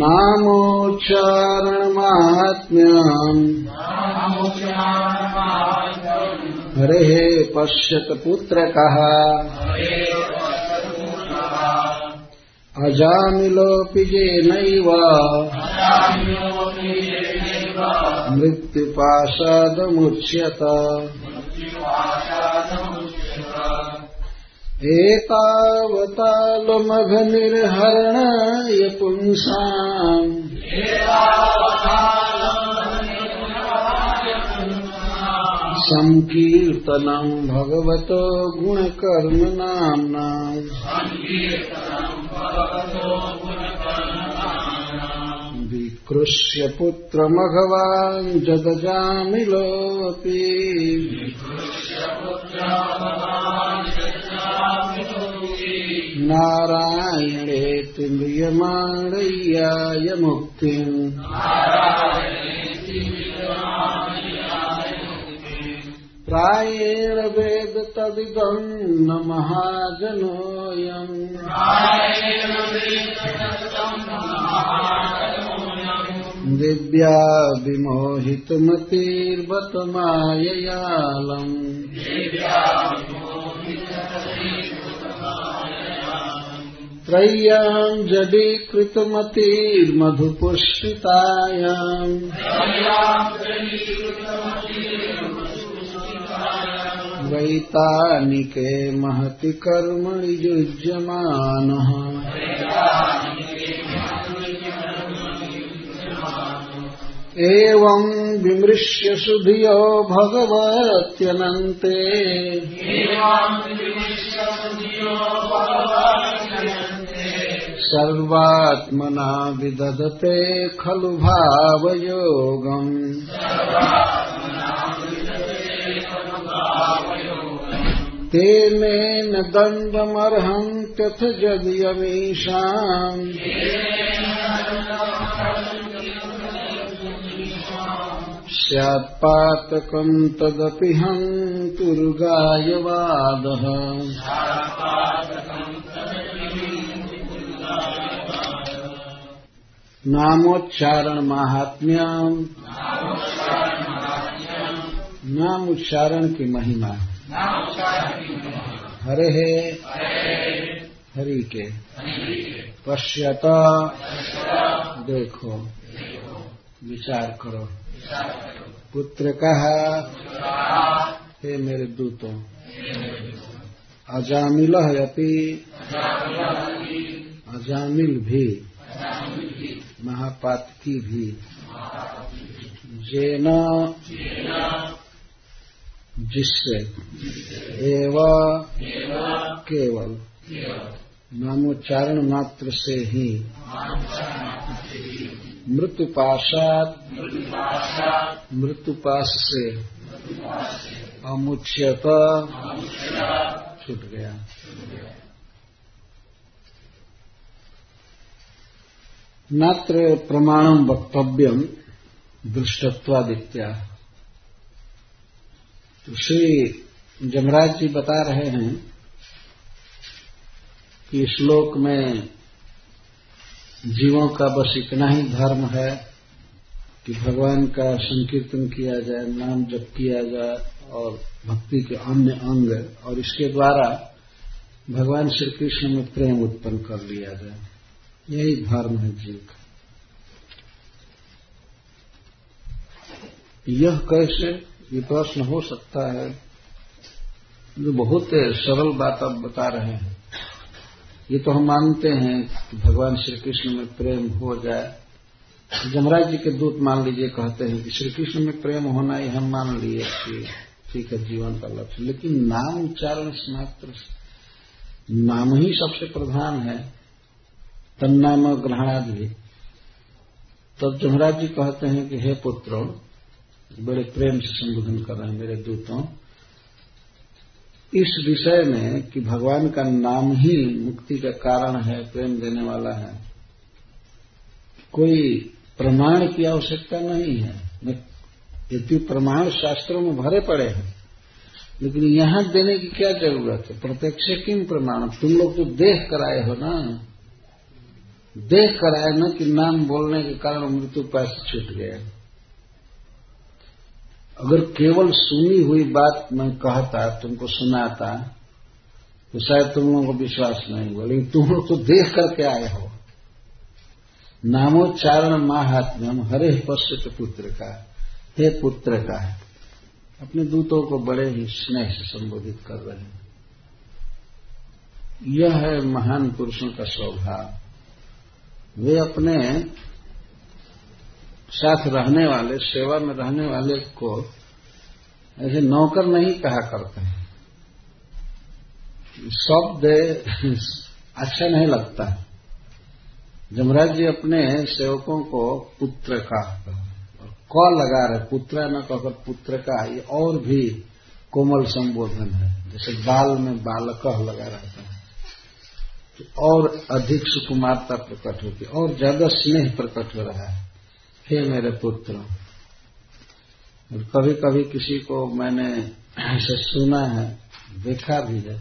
नामोच्चारणमाहात्म्याम् हरेः पश्यत पुत्रकः। अजामिलोऽपि येनैव मृत्युपाशादमुच्यत एतावतालमघनिर्हरणाय पुंसाम्। सङ्कीर्तनम् भगवतो गुणकर्मनाम्नाम् विकृष्य पुत्रमघवान् जगजामिलोऽपि नारायणेति म्रियमाणय्याय मुक्तिम्। प्रायेण वेद तदिदम् न महाजनोऽयम्। दिव्या विमोहितमतिर्बत माययालम् त्रय्याम् जडीकृतमतिर्मधुपुष्पितायाम् वैतानिके महति कर्मणि युज्यमानः। एवम् विमृश्य सुधियो भगवत्यनन्ते। सर्वात्मना विदधते खलु भावयोगम्। तेनेन दण्डमर्हन्त्यथ जगयमीषाम् स्यात्पातकम् तदपि हन्तुर्गायवादः नामोच्चारण महात्म्यम। नाम उच्चारण की महिमा। हरे हरि के। पश्यता। देखो। विचार करो। पुत्र कहा। हे मेरे दूतों। अजामिल अपि अजामिल भी महापातकी भी। जेना जिससे। एवं केवल। नामोच्चारण मात्र से ही। मृत्युपाशात। मृत्युपाश से। अमुच्यत। छूट गया। नात्र प्रमाणम वक्तव्यम दृष्टत्वादित्या। तो श्री जमराज जी बता रहे हैं कि श्लोक में जीवों का बस इतना ही धर्म है कि भगवान का संकीर्तन किया जाए, नाम जप किया जाए और भक्ति के अन्य अंग और इसके द्वारा भगवान श्री कृष्ण में प्रेम उत्पन्न कर लिया जाए। यही धर्म है जीव का। यह कैसे? ये प्रश्न हो सकता है। जो बहुत सरल बात आप बता रहे हैं। ये तो हम मानते हैं कि भगवान श्री कृष्ण में प्रेम हो जाए। जमराज जी के दूत मान लीजिए कहते हैं कि श्री कृष्ण में प्रेम होना ही हम मान लिए ठीक है, जीवन का लक्ष्य। लेकिन नाम उच्चारण मात्र नाम ही सबसे प्रधान है। तन्नाम ग्रहणादि भी तब जमराज जी कहते हैं कि, हे पुत्रों, बड़े प्रेम से संबोधन कर रहे हैं मेरे दूतों। इस विषय में कि भगवान का नाम ही मुक्ति का कारण है, प्रेम देने वाला है, कोई प्रमाण की आवश्यकता नहीं है। यदि प्रमाण शास्त्रों में भरे पड़े हैं, लेकिन यहाँ देने की क्या ज़रूरत है? प्रत्यक्ष किम प्रमाण? तुम लोग तो देख कर आए हो ना। देख कर आए ना कि नाम बोलने के कारण मृत्यु पैस छूट गया। अगर केवल सुनी हुई बात मैं कहता, तुमको सुनाता तो शायद तुम लोगों को विश्वास नहीं हुआ। लेकिन तुम लोग तो देख करके आए हो। नामोच्चारण महात्म्यम, हरे पश्चित पुत्र का, हे पुत्र का। अपने दूतों को बड़े ही स्नेह से संबोधित कर रहे हैं। यह है महान पुरुषों का स्वभाव। वे अपने साथ रहने वाले, सेवा में रहने वाले को ऐसे नौकर नहीं कहा करते हैं। शब्द अच्छा नहीं लगता। है जमराज जी अपने सेवकों को पुत्र का, और क लगा रहे, पुत्र न कहकर पुत्र का, ये और भी कोमल संबोधन है। जैसे बाल में बालक लगा रहता है। तो और अधिक सुकुमारता प्रकट होती और ज़्यादा स्नेह प्रकट हो रहा है। हे मेरे पुत्र और कभी कभी किसी को मैंने ऐसे सुना है, देखा भी है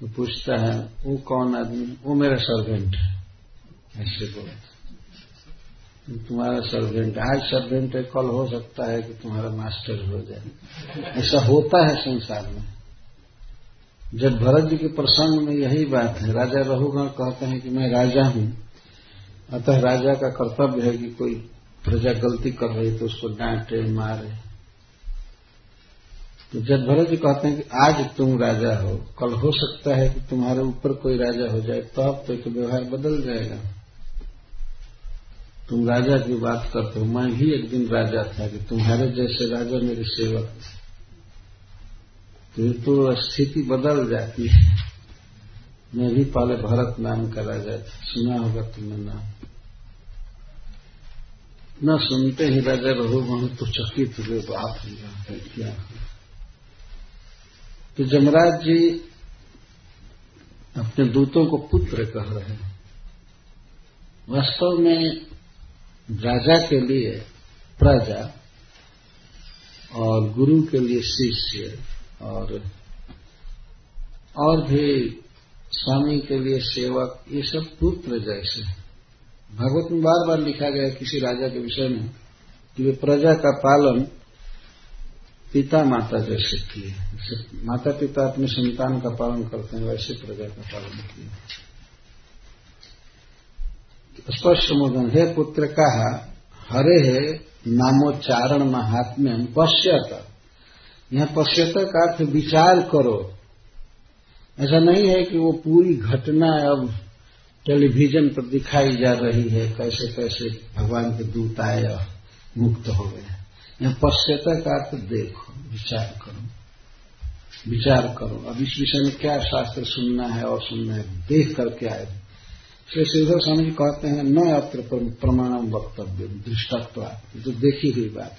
तो पूछता है, वो कौन आदमी? वो मेरा सर्वेंट है। ऐसे बोले तुम्हारा सर्वेंट आज सर्वेंट है कल हो सकता है कि तुम्हारा मास्टर हो जाए। ऐसा होता है संसार में। जब भरत जी के प्रसंग में यही बात है, राजा रहुगण कहते हैं कि मैं राजा हूँ। अतः राजा का कर्तव्य है कि कोई प्रजा गलती कर रही तो उसको डांटे, मारे। तो जब भरत जी कहते हैं कि आज तुम राजा हो, कल हो सकता है कि तुम्हारे ऊपर कोई राजा हो जाए तो अब तो एक व्यवहार बदल जाएगा। तुम राजा की बात करते हो, मैं भी एक दिन राजा था कि तुम्हारे जैसे राजा मेरे सेवक थे। तो, तो स्थिति बदल जाती है। मैं भी पहले भरत नाम का राजा सुना होगा तुमने नाम। न सुनते ही राजा रघुगण तो चकित हुए बाप क्या तो जमराज जी अपने दूतों को पुत्र कह रहे हैं। वास्तव में राजा के लिए प्रजा और गुरु के लिए शिष्य और और भी स्वामी के लिए सेवक, ये सब पुत्र जैसे भागवत में बार बार लिखा गया किसी राजा के विषय में कि वे प्रजा का पालन पिता माता जैसे किए माता पिता अपने संतान का पालन करते हैं, वैसे प्रजा का पालन किए स्पष्ट संबोधन, हे पुत्र, कहा, हरे है नामोच्चारण महात्म्य पश्यत। यहाँ पश्यत का अर्थ विचार करो। ऐसा नहीं है कि वो पूरी घटना अब टेलीविज़न पर दिखाई जा रही है, कैसे कैसे भगवान के दूत आए और मुक्त हो गए। यहाँ पश्चता का अर्थ देखो, विचार करो। विचार करो। अब इस विषय में क्या शास्त्र सुनना है, और सुनना है, देख करके आए श्री श्रीधर स्वामी जी कहते हैं, न अत्र प्रमाणम वक्तव्य दृष्टत्व तो देखी हुई बात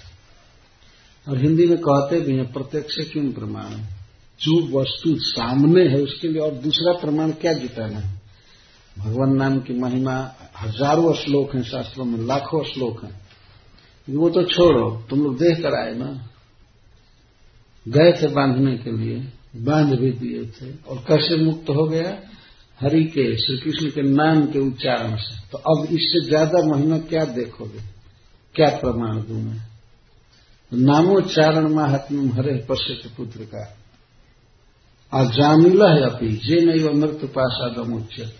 और हिंदी में कहते भी हैं, प्रत्यक्ष क्यों प्रमाण? जो वस्तु सामने है, उसके लिए और दूसरा प्रमाण क्या जुटाना है? भगवान नाम की महिमा, हज़ारों श्लोक हैं शास्त्रों में, लाखों श्लोक हैं। वो तो छोड़ो, तुम लोग देख कर आए ना। गए थे बांधने के लिए, बाँध भी दिए थे, और कैसे मुक्त हो गया? हरि के श्री कृष्ण के नाम के उच्चारण से। तो अब इससे ज़्यादा महिमा क्या देखोगे? क्या प्रमाण दू मैं? नामोच्चारण महात्म हरे पश्चित पुत्र का अजामिल है अपी जे नहीं मृत्यु पाशादमुच्यत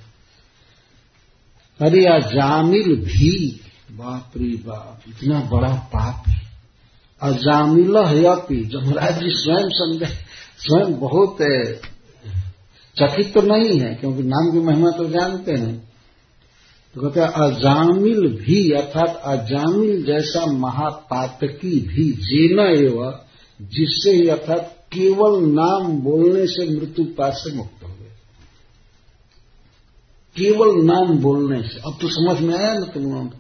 अरे या जामिल भी बाप रे बाप, इतना बड़ा पाप है। अजामिल यपी जमराज जी स्वयं संदेह, स्वयं बहुत चकित तो नहीं है, क्योंकि नाम की महिमा तो जानते हैं। तो कहते हैं, अजामिल भी, अर्थात अजामिल जैसा महापातकी भी, जीना एवं, जिससे ही अर्थात केवल नाम बोलने से मृत्यु पास से मुक्त हो गए केवल नाम बोलने से। अब तो समझ में आया ना तुम लोग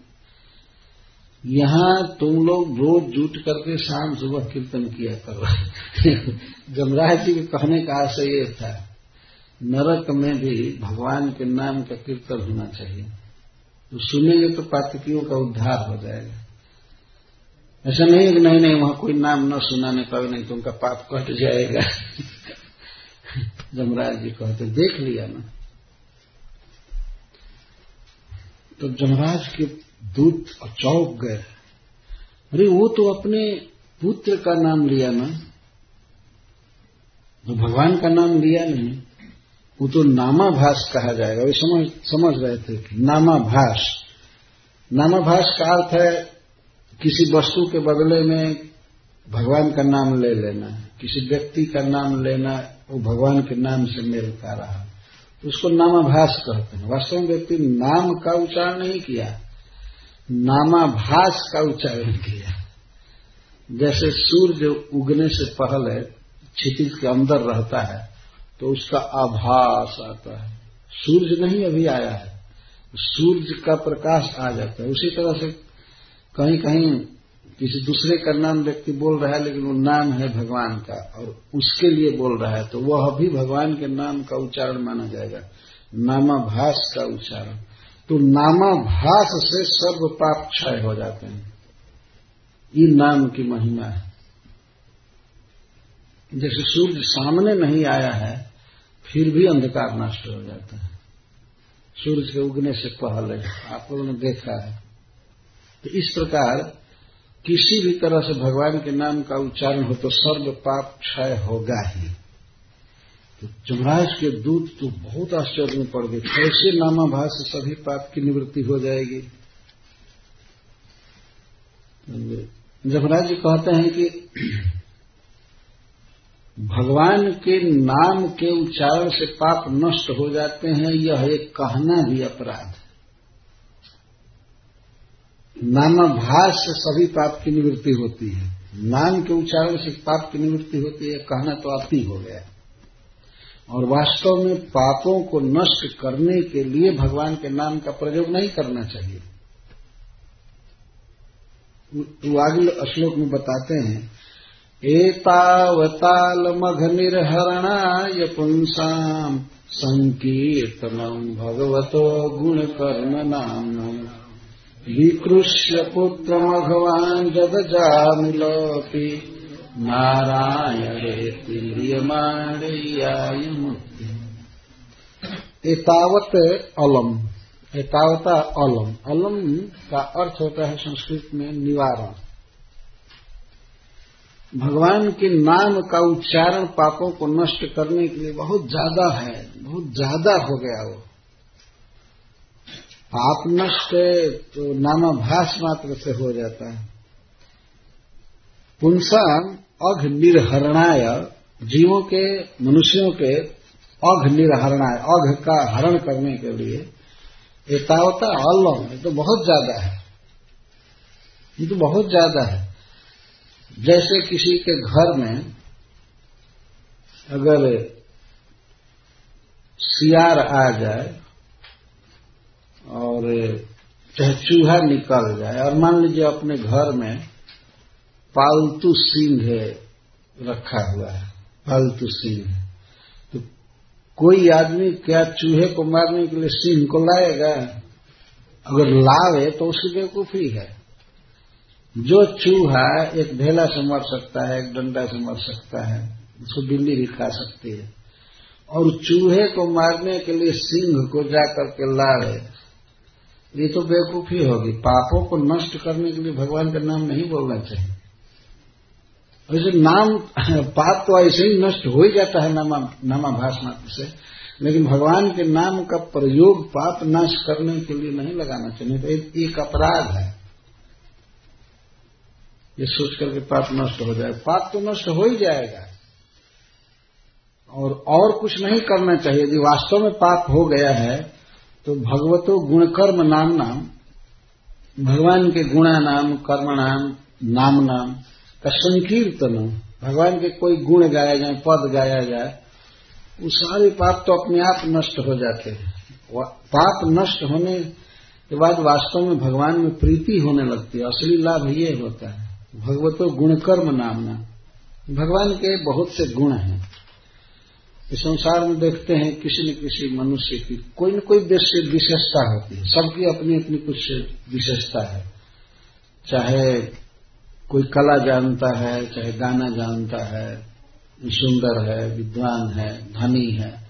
यहाँ तुम लोग रोज जुट करके शाम सुबह कीर्तन किया कर। रहे जमराज जी के कहने का आशय ये था, नरक में भी भगवान के नाम का कीर्तन होना चाहिए। तो सुनेंगे तो पातकियों का उद्धार हो जाएगा। ऐसा नहीं है कि नहीं नहीं, वहाँ कोई नाम न सुनाने पावे नहीं तो उनका पाप कट जाएगा। जमराज जी कहते, देख लिया ना। तो जमराज के दूत चौक गए। अरे, वो तो अपने पुत्र का नाम लिया ना। तो भगवान का नाम लिया नहीं वो तो नामाभास कहा जाएगा। वे समझ समझ रहे थे नामाभास। नामाभास का अर्थ है, किसी वस्तु के बदले में भगवान का नाम ले लेना, किसी व्यक्ति का नाम लेना, वो भगवान के नाम से मेल का रहा। उसको नामाभास कहते हैं। वास्तव में व्यक्ति नाम का उच्चारण नहीं किया, नामाभास का उच्चारण किया। जैसे सूर्य उगने से पहले क्षितिज के अंदर रहता है तो उसका आभास आता है। सूर्य नहीं अभी आया है। सूर्य का प्रकाश आ जाता है। उसी तरह से कहीं कहीं किसी दूसरे का नाम व्यक्ति बोल रहा है, लेकिन वो नाम है भगवान का, और उसके लिए बोल रहा है तो वह भी भगवान के नाम का उच्चारण माना जाएगा। नामाभास का उच्चारण। तो नामाभास से सर्व पाप क्षय हो जाते हैं। ये नाम की महिमा है। जैसे सूर्य सामने नहीं आया है फिर भी अंधकार नष्ट हो जाता है। सूर्य के उगने से पहले, आप लोगों ने देखा है। तो इस प्रकार किसी भी तरह से भगवान के नाम का उच्चारण हो तो सर्व पाप क्षय होगा ही। तो जमराज के दूत तो बहुत आश्चर्य में पड़ गए। कैसे नामाभास से सभी पाप की निवृत्ति हो जाएगी? जमराज जी कहते हैं कि भगवान के नाम के उच्चारण से पाप नष्ट हो जाते हैं, यह एक कहना भी अपराध नामाभास से सभी पाप की निवृत्ति होती है। नाम के उच्चारण से पाप की निवृत्ति होती है, कहना तो आप ही हो गया। और वास्तव में पापों को नष्ट करने के लिए भगवान के नाम का प्रयोग नहीं करना चाहिए। वो आगे श्लोक में बताते हैं एतावताल मघ निर्हरणाय पुंसाम संकीर्तनम भगवतो गुण कर्म नाम विकृष्य पुत्रमघवान् जगजामिलोऽपि नारायणेति म्रियमाणय्याय मुक्ति एतावत अलम, एतावता अलम। अलम का अर्थ होता है संस्कृत में निवारण। भगवान के नाम का उच्चारण पापों को नष्ट करने के लिए बहुत ज़्यादा है, बहुत ज़्यादा हो गया वो। पाप नष्ट तो नामाभास मात्र से हो जाता है। पुंसा अघ निर्हरणाय जीवों के, मनुष्यों के अघ निर्हरणाय अघ का हरण करने के लिए एतावता अलम ये तो बहुत ज़्यादा है। ये तो बहुत ज़्यादा है। जैसे किसी के घर में अगर सियार आ जाए और चाहे चूहा निकल जाए, और मान लीजिए अपने घर में पालतू सिंह रखा हुआ है, पालतू सिंह तो कोई आदमी क्या चूहे को मारने के लिए सिंह को लाएगा? अगर लावे तो उसकी बेवकूफ़ी है। जो चूहा एक ढेला से मर सकता है, एक डंडा से मर सकता है, उसको बिल्ली भी खा सकती है। और चूहे को मारने के लिए सिंह को जाकर के लावे, ये तो बेवकूफ़ी होगी। पापों को नष्ट करने के लिए भगवान का नाम नहीं बोलना चाहिए। वैसे नाम, पाप तो ऐसे ही नष्ट हो ही जाता है नामा नामाभास मात्र से, लेकिन भगवान के नाम का प्रयोग पाप नाश करने के लिए नहीं लगाना चाहिए तो एक अपराध है। ये सोच करके पाप नष्ट हो जाए। पाप तो नष्ट हो ही जाएगा। और और कुछ नहीं करना चाहिए। यदि वास्तव में पाप हो गया है तो भगवतो गुणकर्म नाम नाम, भगवान के गुणा नाम, कर्म नाम नाम नाम, का संकीर्तन भगवान के कोई गुण गाया जाए, पद गाया जाए, वो सारे पाप तो अपने आप नष्ट हो जाते हैं। पाप नष्ट होने के बाद वास्तव में भगवान में प्रीति होने लगती है। असली लाभ ये होता है। भगवतो गुणकर्म नामना। भगवान के बहुत से गुण हैं। इस संसार में देखते हैं, किसी न किसी मनुष्य की कोई न कोई विशेषता होती है। सबकी अपनी अपनी कुछ विशेषता है। चाहे कोई कला जानता है, चाहे गाना जानता है, सुंदर है, विद्वान है, धनी है,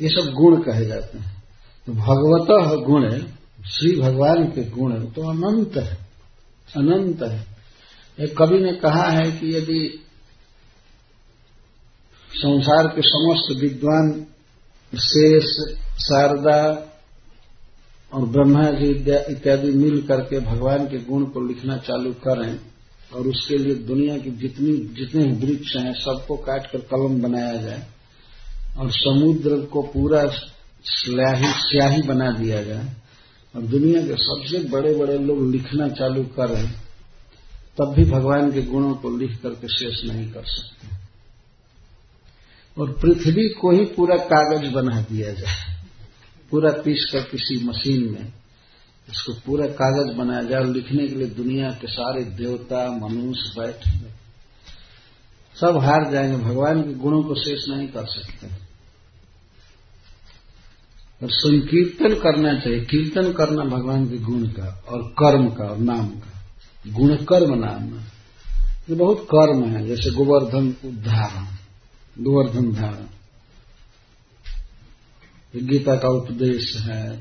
ये सब गुण कहे जाते हैं। तो भगवत गुण श्री भगवान के गुण तो अनंत है अनंत है। एक कवि ने कहा है कि यदि संसार के समस्त विद्वान शेष, शारदा और ब्रह्मा जी इत्यादि मिल करके भगवान के गुण को लिखना चालू करें और उसके लिए दुनिया की जितनी, जितने वृक्ष हैं, सबको काटकर कलम बनाया जाए और समुद्र को पूरा स्याही स्याही बना दिया जाए और दुनिया के सबसे बड़े बड़े लोग लिखना चालू करें तब भी भगवान के गुणों को लिख करके शेष नहीं कर सकते। और पृथ्वी को ही पूरा कागज़ बना दिया जाए। पूरा पीस कर किसी मशीन में इसको पूरा कागज़ बनाया जाए और लिखने के लिए दुनिया के सारे देवता, मनुष्य बैठ सब हार जाएँगे। भगवान के गुणों को शेष नहीं कर सकते। और संकीर्तन करना चाहिए। कीर्तन करना भगवान के गुण का और कर्म का और नाम का। गुण कर्म नाम। ये बहुत कर्म है, जैसे गोवर्धन उद्धारण, गोवर्धन धारण। गीता का उपदेश है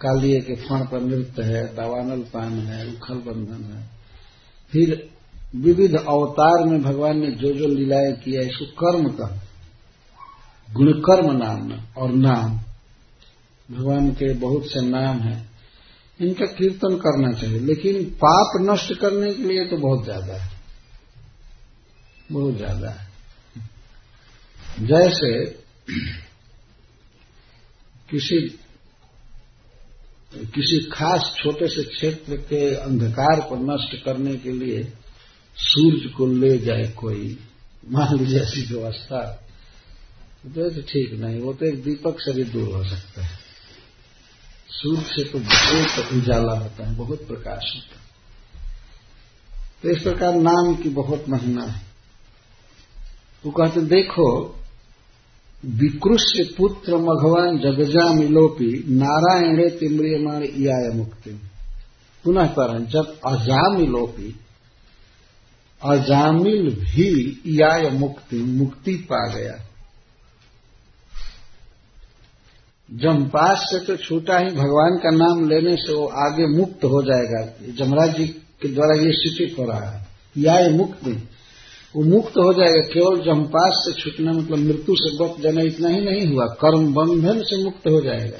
कालिए के फण पर नृत्य है दावानल पान है, उखल बंधन है। फिर विविध अवतार में भगवान ने जो जो लीलाएँ किया इसको कर्म का गुणकर्म नाम और नाम। भगवान के बहुत से नाम हैं। इनका कीर्तन करना चाहिए, लेकिन पाप नष्ट करने के लिए तो बहुत ज़्यादा है। बहुत ज़्यादा है। जैसे किसी किसी खास छोटे से क्षेत्र के अंधकार को नष्ट करने के लिए सूर्य को ले जाए कोई, मान लीजिए ऐसी व्यवस्था तो ठीक नहीं, वो तो एक दीपक से भी दूर हो सकता है। सूर्य से तो बहुत उजाला होता है, बहुत प्रकाश होता है। तो इस प्रकार नाम की बहुत महिमा है। वो कहते, देखो, विकृष्य पुत्र मघवान जगजा मिलोपी नारायणे तिम्रियमाण इयाय मुक्ति। पुनः पर जब अजामिलोपी अजामिल भी इयाय मुक्ति मुक्ति पा गया। जमपास से तो छूटा ही भगवान का नाम लेने से वो आगे मुक्त हो जाएगा। जमराज जी के द्वारा ये सूचित हो रहा है। या ये मुक्ति वो मुक्त हो जाएगा केवल जमपास से छूटना मतलब मृत्यु से बच जाना इतना ही नहीं हुआ, कर्म बंधन से मुक्त हो जाएगा।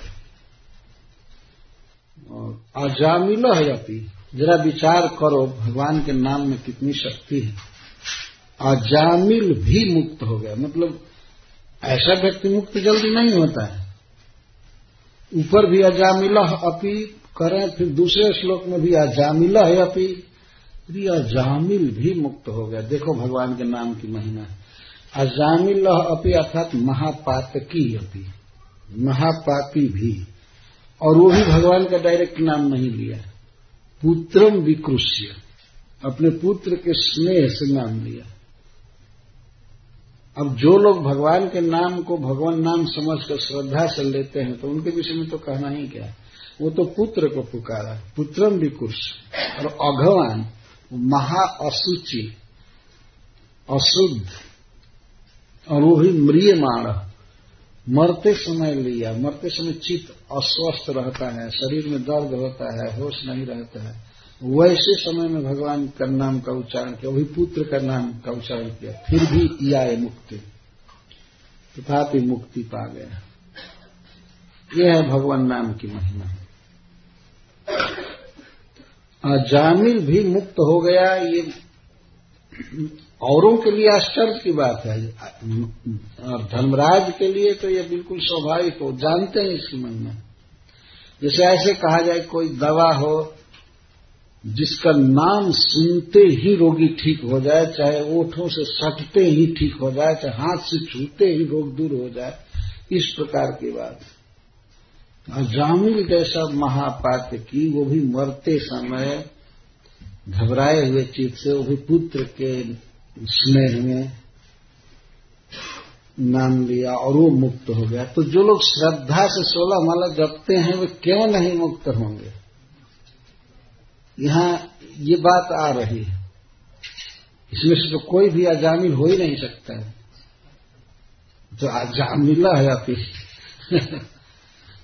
अजामिल है अपी। जरा विचार करो भगवान के नाम में कितनी शक्ति है। अजामिल भी मुक्त हो गया। मतलब ऐसा व्यक्ति मुक्त जल्दी नहीं होता है। ऊपर भी अजामिल अपी करें, फिर दूसरे श्लोक में भी अजामिल है अपी। प्रिय जामिल भी मुक्त हो गया। देखो भगवान के नाम की महिमा अजामिल अपी अर्थात महापातकी अपी। महापापी भी। और वो भी भगवान का डायरेक्ट नाम नहीं लिया। पुत्रम विकृष्य। अपने पुत्र के स्नेह से नाम लिया। अब जो लोग भगवान के नाम को भगवान नाम समझकर श्रद्धा से लेते हैं तो उनके विषय में तो कहना ही क्या वो तो पुत्र को पुकारा, पुत्रम विकुश और अघवान, महा असुचि, अशुद्ध। और वो भी म्रियमाण। मरते समय लिया, मरते समय चित्त अस्वस्थ रहता है, शरीर में दर्द होता है, होश नहीं रहता है। वैसे समय में भगवान का नाम का उच्चारण किया, वही पुत्र का नाम का उच्चारण किया, फिर भी या मुक्ति, तथापि मुक्ति पा गया। यह है भगवान नाम की महिमा। जामिल भी मुक्त हो गया, ये औरों के लिए आश्चर्य की बात है। और धर्मराज के लिए तो ये बिल्कुल स्वाभाविक हो, जानते हैं इसकी महिमा। जैसे ऐसे कहा जाए, कोई दवा हो जिसका नाम सुनते ही रोगी ठीक हो जाए, चाहे ओठों से सटते ही ठीक हो जाए, चाहे हाथ से छूते ही रोग दूर हो जाए, इस प्रकार की बात जामिल जैसा महापात्र की, वो भी मरते समय घबराए हुए चित्त से, वो भी पुत्र के स्नेह में नाम लिया और वो मुक्त हो गया। तो जो लोग श्रद्धा से सोलह माला जपते हैं, वे क्यों नहीं मुक्त होंगे? यहाँ ये बात आ रही है। इसमें से तो कोई भी अजामिल हो ही नहीं सकता है। तो अजामिला है आप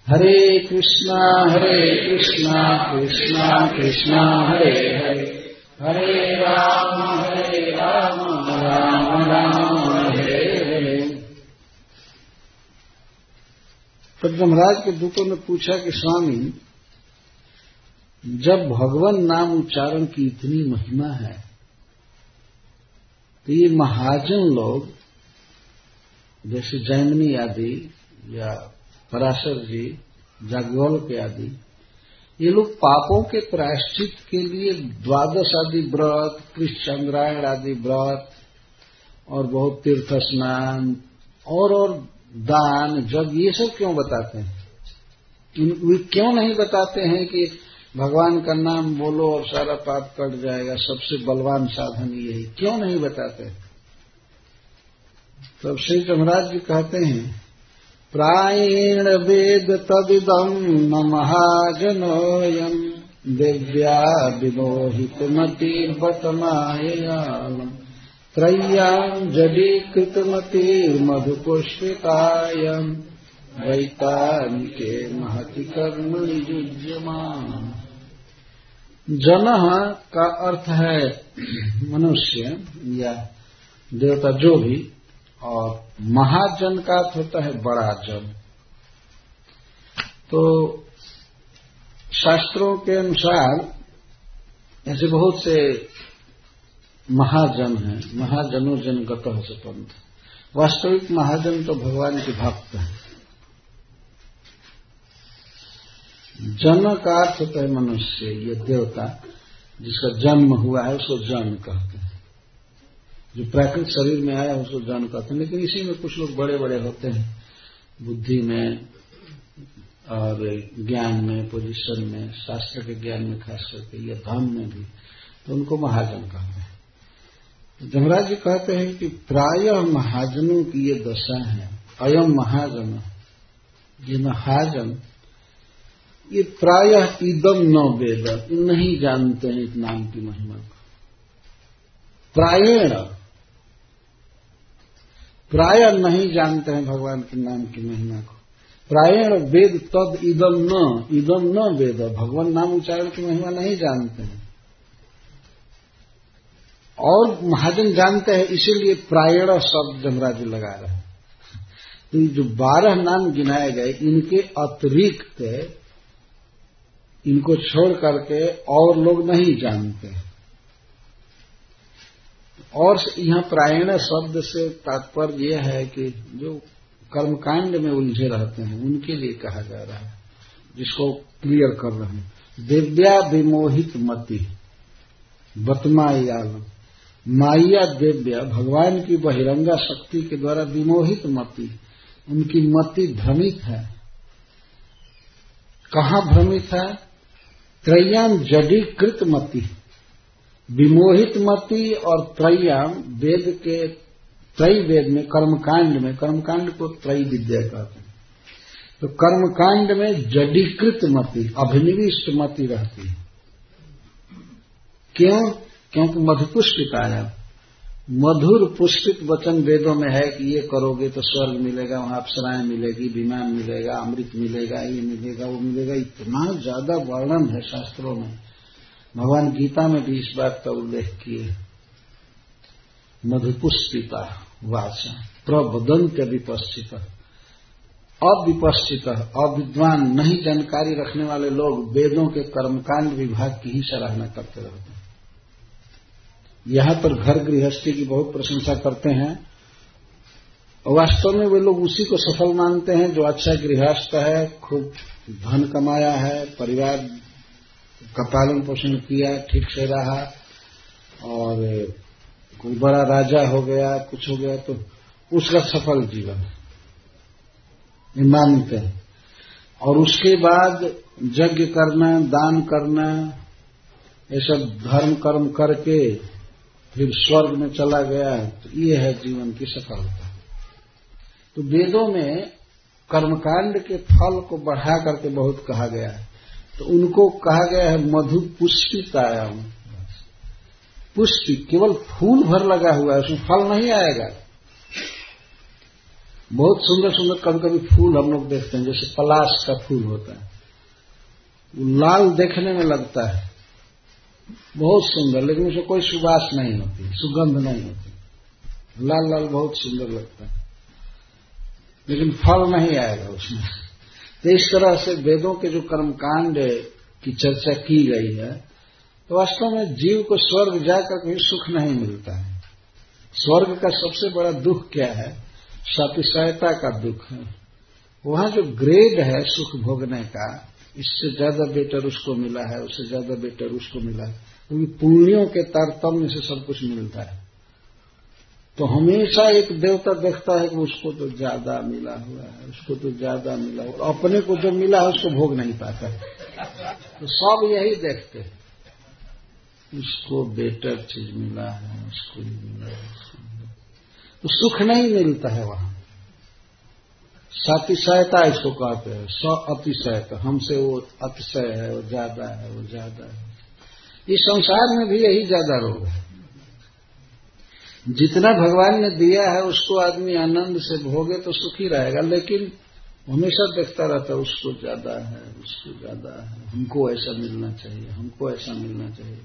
हरे कृष्णा हरे कृष्णा कृष्णा कृष्णा, हरे हरे। हरे राम हरे राम राम राम, हरे हरे। के दूतों ने पूछा कि स्वामी जब भगवान नाम उच्चारण की इतनी महिमा है तो ये महाजन लोग, जैसे जैमिनी आदि या पराशर जी जागवल के आदि, ये लोग पापों के प्रायश्चित के लिए द्वादश आदि व्रत, कृष्ण चंद्रायण आदि व्रत, और बहुत तीर्थ स्नान, और और दान, जब ये सब क्यों बताते हैं? वे क्यों नहीं बताते हैं कि भगवान का नाम बोलो और सारा पाप कट जाएगा। सबसे बलवान साधन यही क्यों नहीं बताते? तब श्री चमराज जी कहते हैं, प्रायेण वेद तदिदम न महाजनोयम दिव्या विमोहितमतिर्बतमायाम त्रय्याम् जडीकृतमतिर्मधुपुष्पितायम् वैतानिके महति कर्म युज्यमान जन का अर्थ है मनुष्य, या देवता जो भी, और महाजन का अर्थ होता है बड़ा जन। तो शास्त्रों के अनुसार ऐसे बहुत से महाजन हैं, महाजनो जन गत से पंथ। वास्तविक महाजन तो भगवान के भक्त हैं। जन का अर्थ होता है मनुष्य, ये देवता जिसका जन्म हुआ है, उसको जन कहते हैं। जो प्राकृतिक शरीर में आया उसको जन कहते हैं। लेकिन इसी में कुछ लोग बड़े बड़े होते हैं। बुद्धि में और ज्ञान में पोजिशन में, शास्त्र के ज्ञान में खास करके या धन में भी तो उनको महाजन कहते हैं। जमराज जी कहते हैं कि प्राय महाजनों की ये दशा है। अयम महाजन। ये महाजन ये प्राय इदम न वेद नहीं जानते हैं इस नाम की महिमा को। प्रायण, प्राय नहीं जानते हैं भगवान के नाम की महिमा को। प्रायण वेद तद इदम न इदम न वेद, भगवान नाम उच्चारण की महिमा नहीं जानते हैं। और महाजन जानते हैं, इसीलिए प्रायण शब्द जमराज लगा रहे हैं। तो जो बारह नाम गिनाए गए, इनके अतिरिक्त इनको छोड़ करके और लोग नहीं जानते। और यहाँ प्रायण शब्द से तात्पर्य यह है कि जो कर्मकांड में उलझे रहते हैं, उनके लिए कहा जा रहा है, जिसको क्लियर कर रहे हैं। दिव्या विमोहित मति बतमायालम माया दिव्य, भगवान की बहिरंगा शक्ति के द्वारा विमोहित मति, उनकी मति भ्रमित है। कहा भ्रमित है? त्रयाम जडीकृत मति। विमोहित मति और त्रयाम वेद के, त्रय वेद में, कर्मकांड में, कर्मकांड को त्रय विद्या कहते हैं। तो कर्मकांड में जडीकृत मति, अभिनिविष्ट मति रहती है। क्यों? क्योंकि मधुपुष्पित आया मधुर पुष्पित वचन वेदों में है कि ये करोगे तो स्वर्ग मिलेगा, वहाँ अप्सराएँ मिलेगी, विमान मिलेगा, अमृत मिलेगा, ये मिलेगा, वो मिलेगा। इतना ज़्यादा वर्णन है शास्त्रों में। भगवान गीता में भी इस बात का उल्लेख किए। मधुपुष्पिता वाचा प्रबदंत विपस्थित अविपस्थित अविद्वान, नहीं जानकारी रखने वाले लोग वेदों के कर्मकांड विभाग की ही सराहना करते रहते यहाँ पर घर गृहस्थी की बहुत प्रशंसा करते हैं। वास्तव में वे लोग उसी को सफल मानते हैं जो अच्छा गृहस्थ है, खूब धन कमाया है, परिवार का पालन पोषण किया, ठीक से रहा, और कोई बड़ा राजा हो गया, कुछ हो गया तो उसका सफल जीवन ये मानते हैं। और उसके बाद यज्ञ करना, दान करना, ये सब धर्म कर्म करके फिर स्वर्ग में चला गया है तो ये है जीवन की सफलता। तो वेदों में कर्मकांड के फल को बढ़ा करके बहुत कहा गया है। तो उनको कहा गया है मधु पुष्पितायाम। पुष्पि केवल फूल भर लगा हुआ है, उसमें फल नहीं आएगा। बहुत सुंदर सुंदर कभी कभी फूल हम लोग देखते हैं, जैसे पलाश का फूल होता है। वो लाल देखने में लगता है। बहुत सुंदर, लेकिन उसमें कोई सुबास नहीं होती, सुगंध नहीं होती। लाल लाल बहुत सुंदर लगता है। लेकिन फल नहीं आएगा उसमें। तो इस तरह से वेदों के जो कर्मकांड की चर्चा की गई है तो वास्तव में जीव को स्वर्ग जाकर कहीं सुख नहीं मिलता है। स्वर्ग का सबसे बड़ा दुख क्या है? सातिशयता का दुख है। वहाँ जो ग्रेड है सुख भोगने का इससे ज़्यादा बेटर उसको मिला है, उससे ज़्यादा बेटर उसको मिला है। क्योंकि पुण्यों के तारतम्य से सब कुछ मिलता है। तो हमेशा एक देवता देखता है कि उसको तो ज़्यादा मिला हुआ है, उसको तो ज़्यादा मिला हुआ अपने को जो मिला है, उसको भोग नहीं पाता है। तो सब यही देखते हैं। उसको बेटर चीज़ मिला है, उसको मिला है। तो सुख नहीं मिलता है वहाँ। सातिशयता इसको कहते हैं। स अतिशयता हमसे वो अतिशय है, वो ज़्यादा है, वो ज़्यादा है। इस संसार में भी यही ज़्यादा रोग है। जितना भगवान ने दिया है, उसको आदमी आनंद से भोगे तो सुखी रहेगा, लेकिन हमेशा देखता रहता है, उसको ज़्यादा है, उसको ज़्यादा है। हमको ऐसा मिलना चाहिए, हमको ऐसा मिलना चाहिए।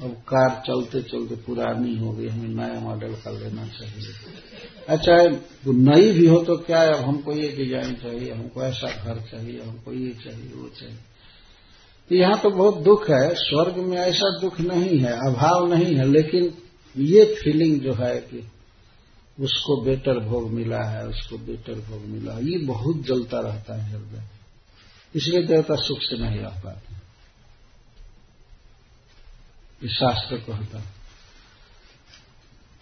अब कार चलते चलते पुरानी हो गई, हमें नया मॉडल का लेना चाहिए। अच्छा नई भी हो तो क्या है? अब हमको ये डिज़ाइन चाहिए, हमको ऐसा घर चाहिए, हमको ये चाहिए, वो चाहिए। तो यहाँ तो बहुत दुख है। स्वर्ग में ऐसा दुख नहीं है, अभाव नहीं है, लेकिन ये फीलिंग जो है कि उसको बेटर भोग मिला है, उसको बेटर भोग मिला ये बहुत जलता रहता है हृदय। इसलिए देवता सुख से नहीं रह पाते। इस शास्त्र कहता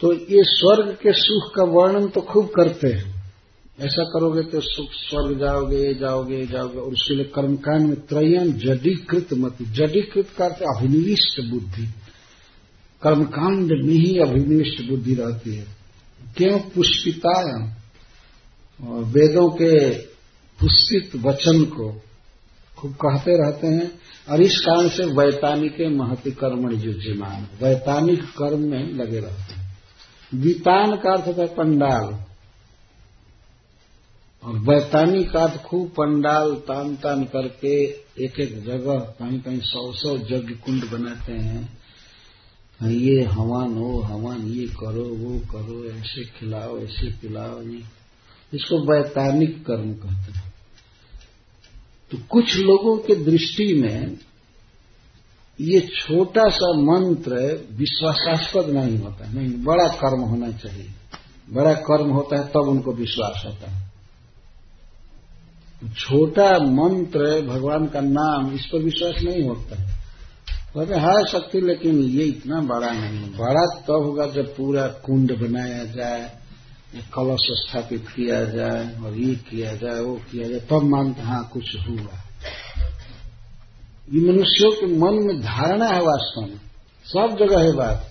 तो ये स्वर्ग के सुख का वर्णन तो खूब करते हैं। ऐसा करोगे तो सुख, स्वर्ग जाओगे जाओगे जाओगे, और उसके लिए कर्मकांड में त्रयन जडीकृत मत। जडीकृत का अर्थ अभिनिविष्ट बुद्धि। कर्मकांड में ही अभिनिविष्ट बुद्धि रहती है। क्यों? पुष्पितायाम और वेदों के पुष्पित वचन को खूब कहते रहते हैं, और इस कारण से वैतानिक महति कर्मण युज्यमान, वैतानिक कर्म में लगे रहते हैं। वितान का अर्थ होता है पंडाल। और वैतानिक का अर्थ खूब पंडाल तान तान करके एक एक जगह कहीं कहीं सौ सौ यज्ञ कुंड बनाते हैं। ये हवन हो हवन, ये करो, वो करो, ऐसे खिलाओ, ऐसे पिलाओ, ये। इसको वैतानिक कर्म कहते हैं। तो कुछ लोगों के दृष्टि में ये छोटा सा मंत्र विश्वासास्पद नहीं होता नहीं, बड़ा कर्म होना चाहिए। बड़ा कर्म होता है, तब उनको विश्वास होता है। छोटा मंत्र भगवान का नाम, इस पर विश्वास नहीं होता है। कहते है शक्ति, लेकिन ये इतना बड़ा नहीं बड़ा तब तो होगा जब पूरा कुंड बनाया जाए कलश स्थापित किया जाए और ये किया जाए, वो किया जाए, तब मानते हाँ कुछ हुआ। ये मनुष्यों के मन में धारणा है वास्तव में। सब जगह है बात।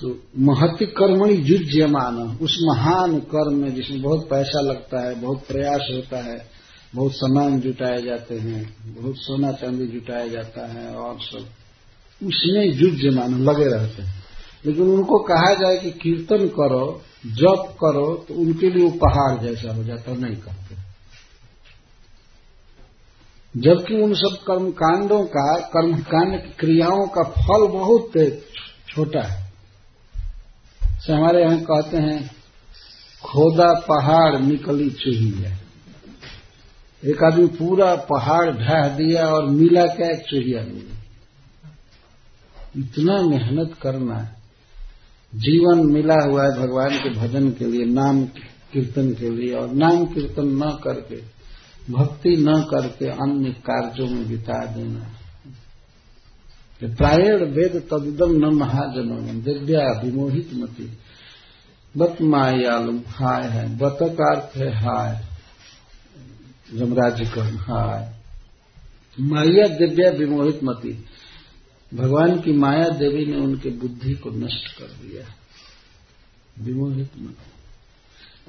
तो महत्व कर्मणि युज्यमान, उस महान कर्म में जिसमें बहुत पैसा लगता है, बहुत प्रयास होता है, बहुत सामान जुटाए जाते हैं, बहुत सोना चांदी जुटाया जाता है, और सब। उसमें युज्यमान लगे रहते हैं। लेकिन उनको कहा जाए कि कीर्तन करो, जप करो तो उनके लिए वो पहाड़ जैसा हो जाता नहीं करते। जबकि उन सब कर्मकांडों का कर्मकांड की क्रियाओं का फल बहुत छोटा है। से हमारे यहाँ कहते हैं, खोदा पहाड़ निकली चूही है एक आदमी पूरा पहाड़ ढह दिया और मिला क्या एक चूहिया मिली इतना मेहनत करना है। जीवन मिला हुआ है भगवान के भजन के लिए, नाम कीर्तन के लिए, और नाम कीर्तन न करके, भक्ति न करके अन्य कार्यों में बिता देना प्रायण वेद तदिदम न महाजनों में दिव्या विमोहित मती। बत मायालु हाय है, बत का अर्थ है, हाय। जमराज का हाय। माया दिव्या विमोहित मती। भगवान की माया देवी ने उनके बुद्धि को नष्ट कर दिया। विमोहित मती।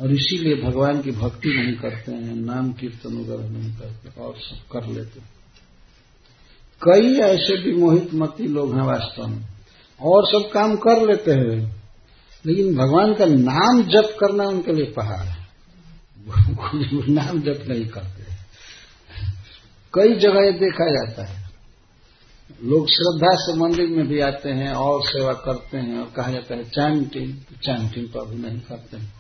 और इसीलिए भगवान की भक्ति नहीं करते हैं, नाम कीर्तन वगैरह नहीं करते, और सब कर लेते हैं। कई ऐसे भी मोहित मती लोग हैं वास्तव में, और सब काम कर लेते हैं। लेकिन भगवान का नाम जप करना उनके लिए पहाड़ है। नाम जप नहीं करते। कई जगह देखा जाता है। लोग श्रद्धा से मंदिर में भी आते हैं, और सेवा करते हैं, और कहा जाता है चैंटिंग चैंटिंग तो अभी नहीं करते हैं।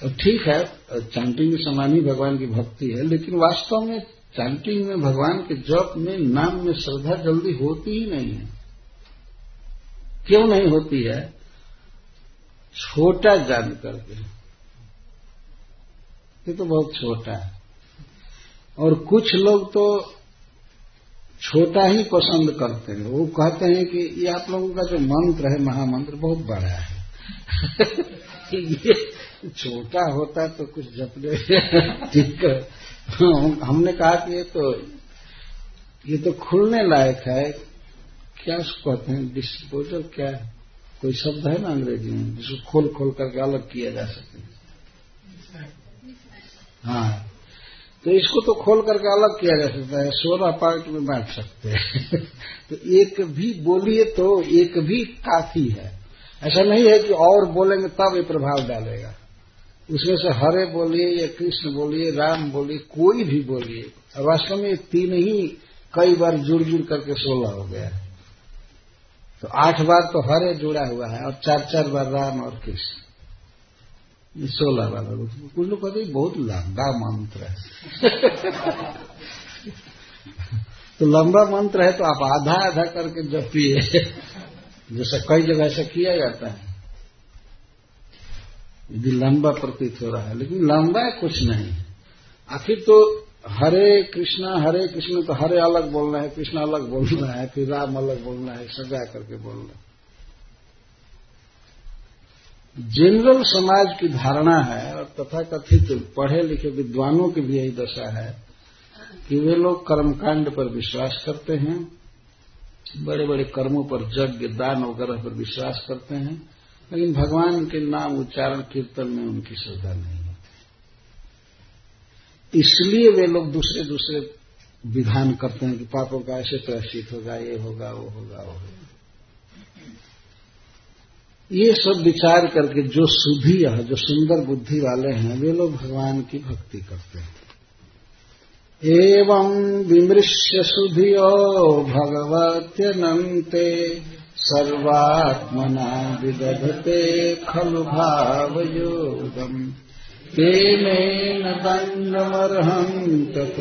तो ठीक है चैंटिंग के समान ही भगवान की भक्ति है, लेकिन वास्तव में चैंटिंग में भगवान के जप में, नाम में श्रद्धा जल्दी होती ही नहीं है। क्यों नहीं होती है? छोटा जान करके। ये तो बहुत छोटा है। और कुछ लोग तो छोटा ही पसंद करते हैं। वो कहते हैं कि ये आप लोगों का जो मंत्र है, महामंत्र, बहुत बड़ा है। ये छोटा होता तो कुछ जपने ठीक हमने कहा कि ये तो ये तो खुलने लायक है। क्या उसको कहते हैं? डिस्पोजल क्या है कोई शब्द है ना अंग्रेज़ी में? जिसको खोल खोल करके अलग किया जा सके। हाँ। तो इसको तो खोल करके अलग किया जा सकता है सोलह पार्ट में बांट सकते हैं। तो एक भी बोलिए तो एक भी काफ़ी है। ऐसा नहीं है कि और बोलेंगे तब ये प्रभाव डालेगा। उसमें से हरे बोलिए या कृष्ण बोलिए, राम बोलिए, कोई भी बोलिए वास्तव में तीन ही कई बार जुड़ जुड़ करके सोलह हो गया। तो आठ बार तो हरे जुड़ा हुआ है, और चार चार बार राम और कृष्ण। सोलह बार कुछ लोग कहते बहुत लंबा मंत्र है। तो लंबा मंत्र है तो आप आधा आधा करके जपिए जैसा कई जगह ऐसा किया जाता है। यदि लंबा प्रतीत हो रहा है, लेकिन लंबा है, कुछ नहीं। आखिर तो हरे कृष्णा, हरे कृष्ण तो हरे अलग बोलना है, कृष्ण अलग बोलना है, फिर राम अलग बोलना है सजा करके बोलना है। जनरल समाज की धारणा है और तथा कथित पढ़े लिखे विद्वानों की भी यही दशा है कि वे लोग कर्मकांड पर विश्वास करते हैं बड़े बड़े कर्मों पर यज्ञ, दान वगैरह पर विश्वास करते हैं, लेकिन भगवान के नाम उच्चारण, कीर्तन में उनकी श्रद्धा नहीं होती। इसलिए वे लोग दूसरे दूसरे विधान करते हैं कि पापों का ऐसे प्रायश्चित होगा ये होगा वो होगा वो होगा ये सब विचार करके जो सुधी है, जो सुंदर बुद्धि वाले हैं, वे लोग भगवान की भक्ति करते हैं। एवं विमृश्य सुधियो भगवत्यनन्ते, सर्वात्मना विदधते खलु भावयोगम्। तेनेन दण्डमर्हम् तत्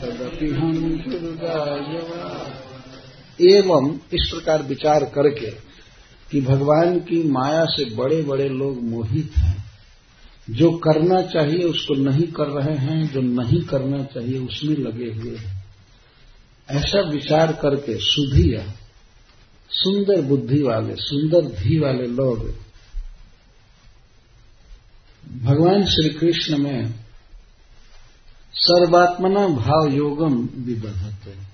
तदपि हम एवं इस प्रकार विचार करके कि भगवान की माया से बड़े बड़े लोग मोहित हैं। जो करना चाहिए उसको नहीं कर रहे हैं, जो नहीं करना चाहिए उसमें लगे हुए हैं। ऐसा विचार करके सुधिया सुंदर बुद्धि वाले, सुंदर धी वाले लोग भगवान श्री कृष्ण में सर्वात्मना भाव योगम विदधते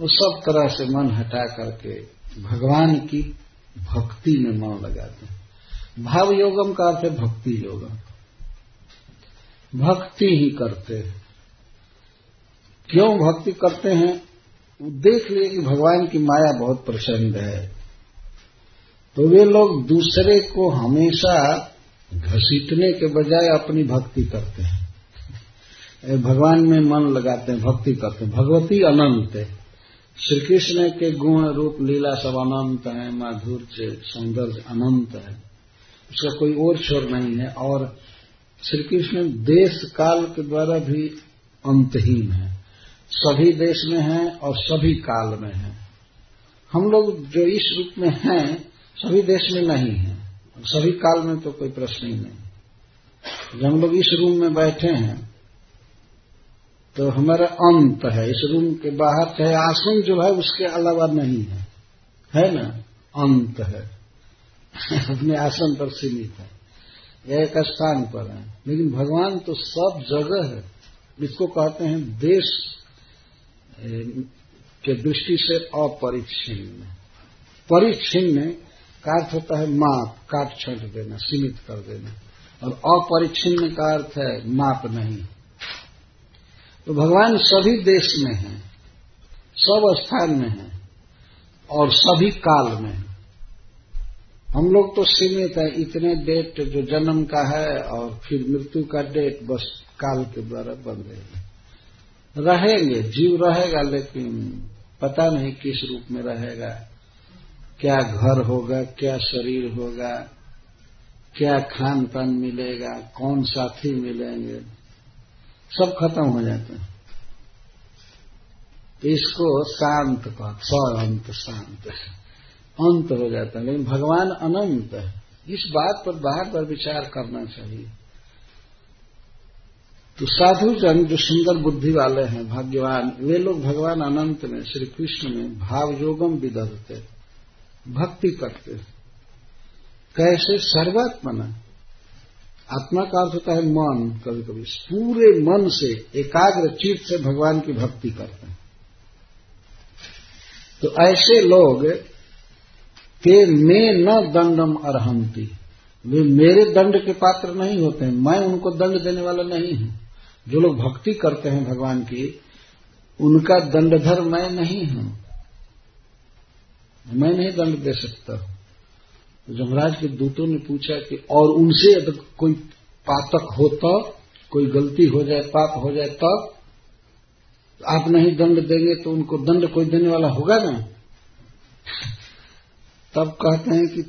वो सब तरह से मन हटा करके भगवान की भक्ति में मन लगाते हैं। भाव योगम का अर्थ है भक्ति योगम भक्ति ही करते हैं। क्यों भक्ति करते हैं? देख लिए कि भगवान की माया बहुत प्रसन्न है। तो वे लोग दूसरे को हमेशा घसीटने के बजाय अपनी भक्ति करते हैं। भगवान में मन लगाते हैं, भक्ति करते हैं। भगवती अनंत है। श्री कृष्ण के गुण रूप लीला सब अनंत है, माधुर्य सौंदर्य अनंत है। उसका कोई और छोर नहीं है और श्री कृष्ण देश काल के द्वारा भी अंतहीन है। सभी देश में है और सभी काल में है। हम लोग जो इस रूप में हैं, सभी देश में नहीं है। सभी काल में तो कोई प्रश्न ही नहीं। हम लोग इस रूम में बैठे हैं तो हमारा अंत है, इस रूम के बाहर चाहे आसन जो है, उसके अलावा नहीं है। है ना? अंत है। अपने आसन पर सीमित है। एक स्थान पर है। लेकिन भगवान तो सब जगह है। इसको कहते हैं देश के दृष्टि से अपरिच्छिन्न। परिच्छिन्न का अर्थ होता है माप, काट छट देना, सीमित कर देना। और अपरिच्छिन्न का अर्थ है माप नहीं। तो भगवान सभी देश में है, सब स्थान में है और सभी काल में हम लोग तो सीमित है, इतने डेट जो जन्म का है और फिर मृत्यु का डेट बस काल के द्वारा बन रहेंगे रहेंगे, जीव रहेगा लेकिन पता नहीं किस रूप में रहेगा, क्या घर होगा, क्या शरीर होगा, क्या खान पान मिलेगा, कौन साथी मिलेंगे। सब खत्म हो जाते हैं। तो इसको शांत कह स अंत, शांत। अंत हो जाता है, लेकिन भगवान अनंत है। इस बात पर बाहर पर विचार करना चाहिए। तो साधु जन जो सुंदर बुद्धि वाले हैं, भाग्यवान, वे लोग भगवान अनंत में, श्री कृष्ण में भाव योगम विदधते भक्ति करते। कैसे? सर्वात्मना। आत्मा का अर्थ होता है मन कभी कभी पूरे मन से, एकाग्र चित्त से भगवान की भक्ति करते हैं। तो ऐसे लोग, के में न दंडम अरहंती। वे मेरे दंड के पात्र नहीं होते हैं, मैं उनको दंड देने वाला नहीं हूँ। जो लोग भक्ति करते हैं भगवान की, उनका दंडधर मैं नहीं हूँ। मैं नहीं दंड दे सकता तो जमराज के दूतों ने पूछा कि और उनसे अगर कोई पातक हो तब कोई गलती हो जाए, पाप हो जाए तब तो आप नहीं दंड देंगे तो उनको दंड कोई देने वाला होगा ना? तब कहते हैं कि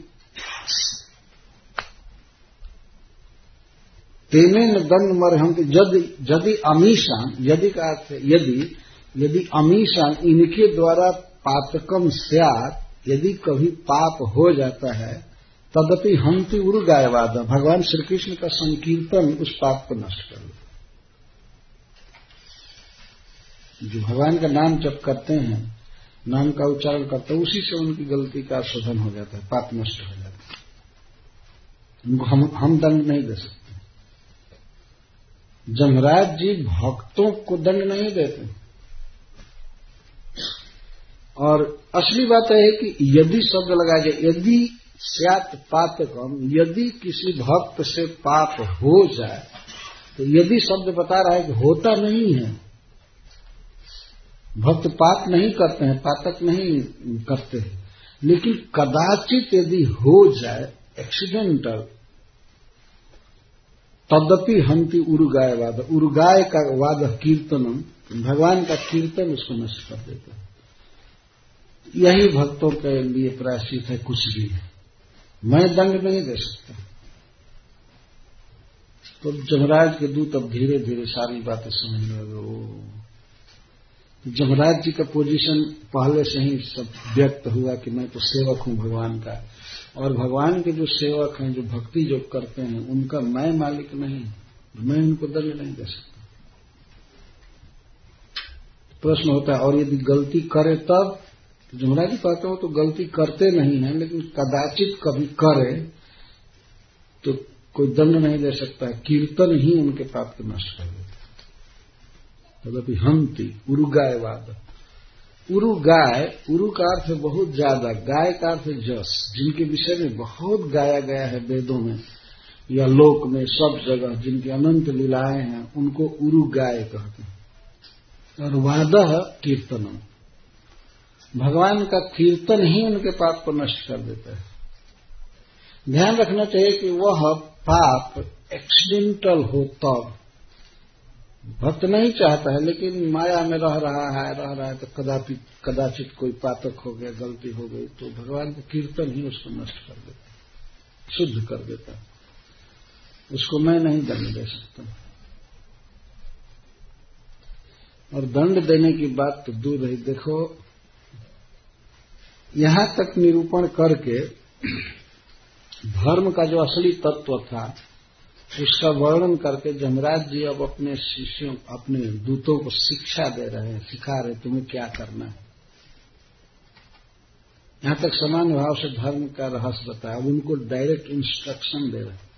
तेने न दंड मर हम यदि यदि अमीशान, यदि का अर्थ यदि यदि अमीशान इनके द्वारा पातकम स्यात, यदि कभी पाप हो जाता है तदपि हंति उर गायवाद भगवान श्री कृष्ण का संकीर्तन उस पाप को नष्ट कर जो भगवान का नाम जब करते हैं, नाम का उच्चारण करते हैं, उसी से उनकी गलती का शोधन हो जाता है, पाप नष्ट हो जाता है। उनको हम हम दंड नहीं दे सकते। जमराज जी भक्तों को दंड नहीं देते। और असली बात है कि यदि शब्द लगाया जाए, यदि स्यात पातकम यदि किसी भक्त से पाप हो जाए तो यदि शब्द बता रहा है कि होता नहीं है, भक्त पाप नहीं करते हैं, पातक नहीं करते हैं, लेकिन कदाचित यदि हो जाए एक्सीडेंटल तदपि हंति उरुगाय वाद उरुगाय का वाद कीर्तनम, भगवान का कीर्तन उसको नष्ट कर देता यही भक्तों के लिए प्रायश्चित है, कुछ भी है। मैं दंड नहीं दे सकता। तो जमराज के दूत अब धीरे धीरे सारी बातें समझने लगे वो जमराज जी का पोजीशन पहले से ही सब व्यक्त हुआ कि मैं तो सेवक हूँ भगवान का। और भगवान के जो सेवक हैं, जो भक्ति जो करते हैं, उनका मैं मालिक नहीं, मैं उनको दंड नहीं दे सकता। प्रश्न होता है, और यदि गलती करे तब जुमरा जी कहते हो तो गलती करते नहीं है, लेकिन कदाचित कभी करे तो कोई दंड नहीं दे सकता है। कीर्तन ही उनके पाप को नष्ट कर देता तदपि हंती, उरुगायवाद। उरु गाय उरु का अर्थ बहुत ज़्यादा, गाय का अर्थ है जस, जिनके विषय में बहुत गाया गया है वेदों में, या लोक में, सब जगह जिनकी अनंत लीलाएँ हैं, उनको उरु गाय कहते हैं। और वाद कीर्तनम। भगवान का कीर्तन ही उनके पाप को नष्ट कर देता है। ध्यान रखना चाहिए कि वह पाप एक्सीडेंटल हो। तब भक्त नहीं चाहता है, लेकिन माया में रह रहा है, रह रहा है तो कदापि, कदाचित कोई पातक हो गया, गलती हो गई तो भगवान का कीर्तन ही उसको नष्ट कर देता है, शुद्ध कर देता उसको मैं नहीं दंड दे सकता। और दंड देने की बात तो दूर रही। देखो यहाँ तक निरूपण करके धर्म का जो असली तत्व था, उसका वर्णन करके जमराज जी अब अपने शिष्यों, अपने दूतों को शिक्षा दे रहे हैं, सिखा रहे तुम्हें क्या करना है? यहाँ तक समान भाव से धर्म का रहस्य बताया, अब उनको डायरेक्ट इंस्ट्रक्शन दे रहे हैं।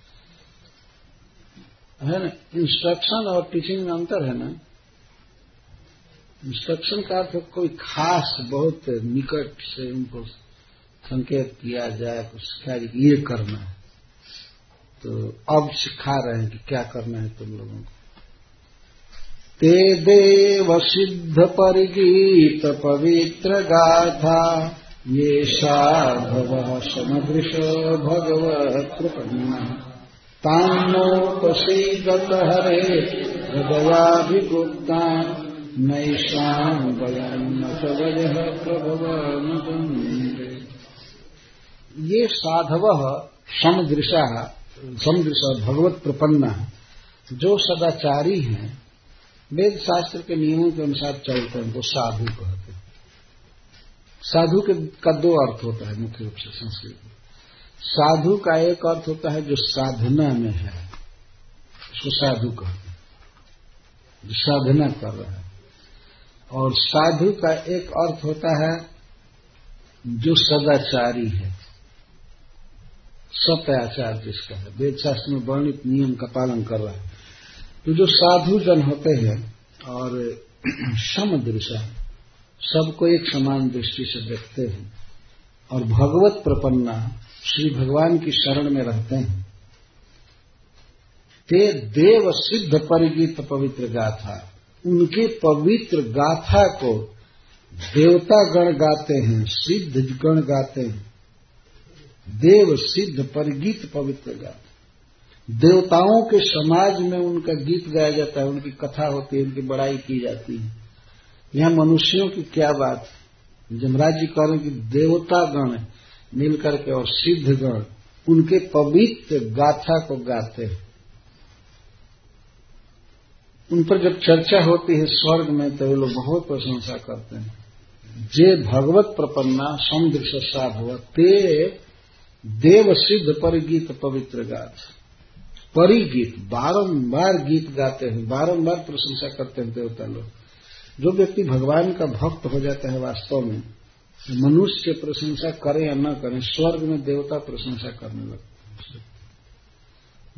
है ना? इंस्ट्रक्शन और टीचिंग में अंतर है ना? इंस्ट्रक्शन का अर्थ कोई खास बहुत निकट से उनको संकेत किया जाए, कुछ क्या ये करना है। तो अब सिखा रहे हैं कि क्या करना है तुम लोगों को। ते देव सिद्ध परिगीत पवित्र गाथा, ये साधव समदृश भगवत प्रपन्न तान्नोपसीदत हरे, हृदयाभिगुप्ता। नैषाम् वयन्न सवयः ये साधव समदृशा, समदृश भगवत प्रपन्न, जो सदाचारी हैं वेद शास्त्र के नियमों के अनुसार चलते हैं, वो साधु कहते हैं। साधु के, का दो अर्थ होता है मुख्य रूप से संस्कृत में। साधु का एक अर्थ होता है जो साधना में है, उसको साधु कहते हैं। जो साधना कर रहा है। और साधु का एक अर्थ होता है जो सदाचारी है। सत्याचार जिसका है। वेद शास्त्र में वर्णित नियम का पालन कर रहा है। तो जो साधु जन होते हैं और समदृशा सबको एक समान दृष्टि से देखते हैं और भगवत प्रपन्ना श्री भगवान की शरण में रहते हैं। ते देव सिद्ध परिगीत पवित्र गाथा उनके पवित्र गाथा को देवता गण गाते हैं सिद्ध गण गाते हैं। देव सिद्ध परिगीत पवित्र गाथा देवताओं के समाज में उनका गीत गाया जाता है, उनकी कथा होती है, उनकी बड़ाई की जाती है। यहाँ मनुष्यों की क्या बात है? जमराज जी कह रहे हैं कि देवता गण मिल करके और सिद्ध गण उनके पवित्र गाथा को गाते हैं। उन पर जब चर्चा होती है स्वर्ग में तो वे लोग बहुत प्रशंसा करते हैं। जे भगवत प्रपन्ना समुद्र साधव ते देव सिद्ध परिगीत पवित्र गाथ परिगीत, बारंबार गीत गाते हैं, बारंबार प्रशंसा करते हैं देवता लोग। जो व्यक्ति भगवान का भक्त हो जाता है वास्तव में मनुष्य प्रशंसा करे या न करे, स्वर्ग में देवता प्रशंसा करने लगते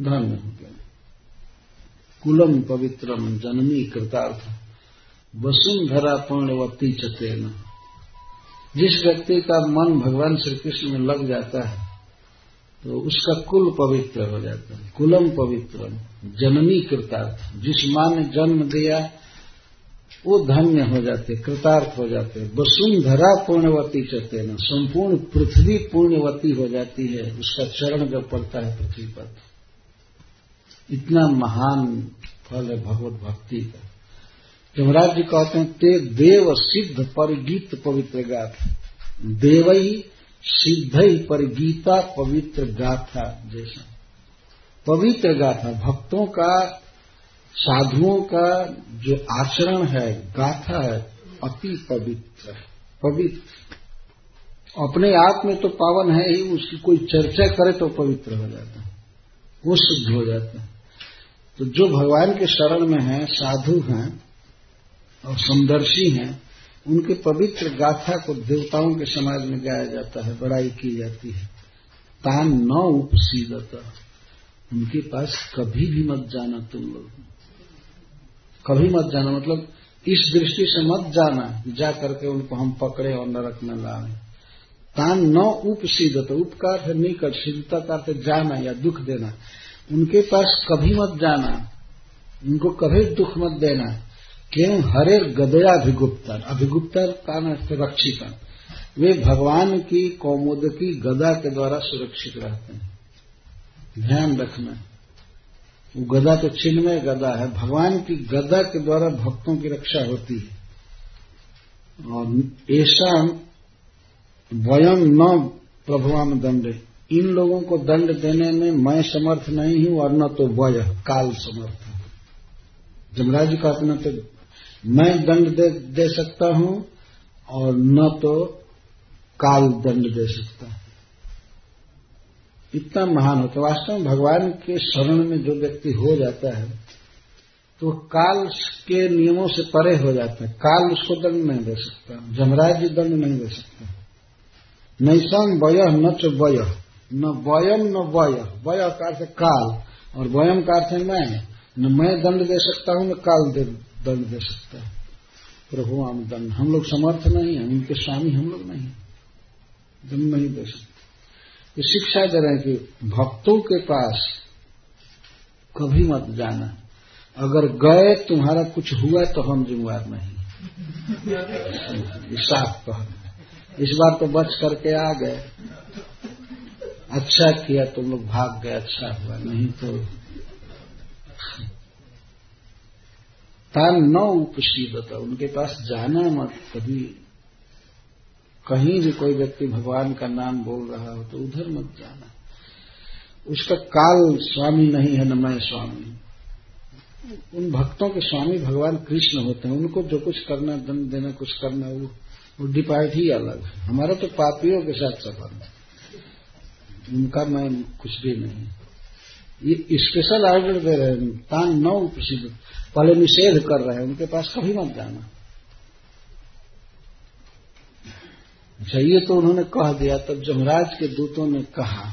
धन्य हो गया कुलम पवित्रम जननी कृतार्थ। वसुंधरा पूर्णवती चतेन। जिस व्यक्ति का मन भगवान श्री कृष्ण में लग जाता है तो उसका कुल पवित्र हो जाता है। कुलम पवित्रम जननी कृतार्थ। जिस माँ ने जन्म दिया, वो धन्य हो जाते, कृतार्थ हो जाते। वसुंधरा पूर्णवती चते न संपूर्ण पृथ्वी पूर्णवती हो जाती है। उसका चरण जब पड़ता है पृथ्वी पर इतना महान फल है भगवत भक्ति का। यमराज जी कहते हैं, ते देव सिद्ध परिगीत पवित्र गाथ। देवई सिद्ध ही परिगीता पवित्र गाथा जैसा। पवित्र गाथा, भक्तों का, साधुओं का जो आचरण है, गाथा है, अति पवित्र है, पवित्र। अपने आप में तो पावन है ही, उसकी कोई चर्चा करे तो पवित्र हो जाता है, वो शुद्ध हो जाता है। तो जो भगवान के शरण में हैं, साधु हैं और समदर्शी हैं, उनके पवित्र गाथा को देवताओं के समाज में गाया जाता है, बड़ाई की जाती है। तान न उपसीदता। उनके पास कभी भी मत जाना तुम लोग। कभी मत जाना मतलब इस दृष्टि से मत जाना, जा करके उनको हम पकड़े और नरक में लाए। तान न उपसीदत। उपकार है, निकट सिद्धता का जाना या दुख देना। उनके पास कभी मत जाना। उनको कभी दुख मत देना। क्यों? हरे गदया अभिगुप्तर। अभिगुप्तर का रक्षित वे भगवान की, कौमुद की गदा के द्वारा सुरक्षित रहते हैं। ध्यान रखना। वो गदा तो चिन्मय गदा है। भगवान की गदा के द्वारा भक्तों की रक्षा होती है। और ऐसा वयम न प्रभुआम दंडे। इन लोगों को दंड देने में मैं समर्थ नहीं हूँ और न तो वय काल समर्थ है। जमराज जी कहते न तो मैं दंड दे, दे सकता हूँ और न तो काल दंड दे सकता है। इतना महान होता वास्तव में भगवान के शरण में जो व्यक्ति हो जाता है तो काल के नियमों से परे हो जाता है। काल उसको दंड नहीं दे सकता जमराज जी दंड नहीं दे सकता। नैसम वय न च वय। न वयम न वय। वय का अर्थ काल। और वयम का अर्थ मैं। न मैं दंड दे सकता हूँ, न काल दंड दे सकता है। प्रभु हम दंड। हम लोग समर्थ नहीं है, उनके स्वामी हम लोग नहीं दंड नहीं दे सकते। ये शिक्षा दे रहे हैं कि भक्तों के पास कभी मत जाना। अगर गए, तुम्हारा कुछ हुआ तो हम जिम्मेवार नहीं साफ़ कह इस बार तो बच करके आ गए। अच्छा किया तुम लोग भाग गए अच्छा हुआ, नहीं तो तान न उपशीलता उनके पास जाना मत, कभी कहीं भी कोई व्यक्ति भगवान का नाम बोल रहा हो तो उधर मत जाना। उसका काल स्वामी नहीं है, न मैं स्वामी। उन भक्तों के स्वामी भगवान कृष्ण होते हैं, उनको जो कुछ करना, दंड देना, कुछ करना, वो वो डिपार्ट ही अलग है। हमारा तो पापियों के साथ संबंध है। उनका मैं कुछ भी नहीं। ये स्पेशल ऑर्डर दे रहे हैं तान नौ प्रसिद्ध। पहले निषेध कर रहे हैं, उनके पास कभी मत जाना। ये तो उन्होंने कह दिया, तब जमराज के दूतों ने कहा,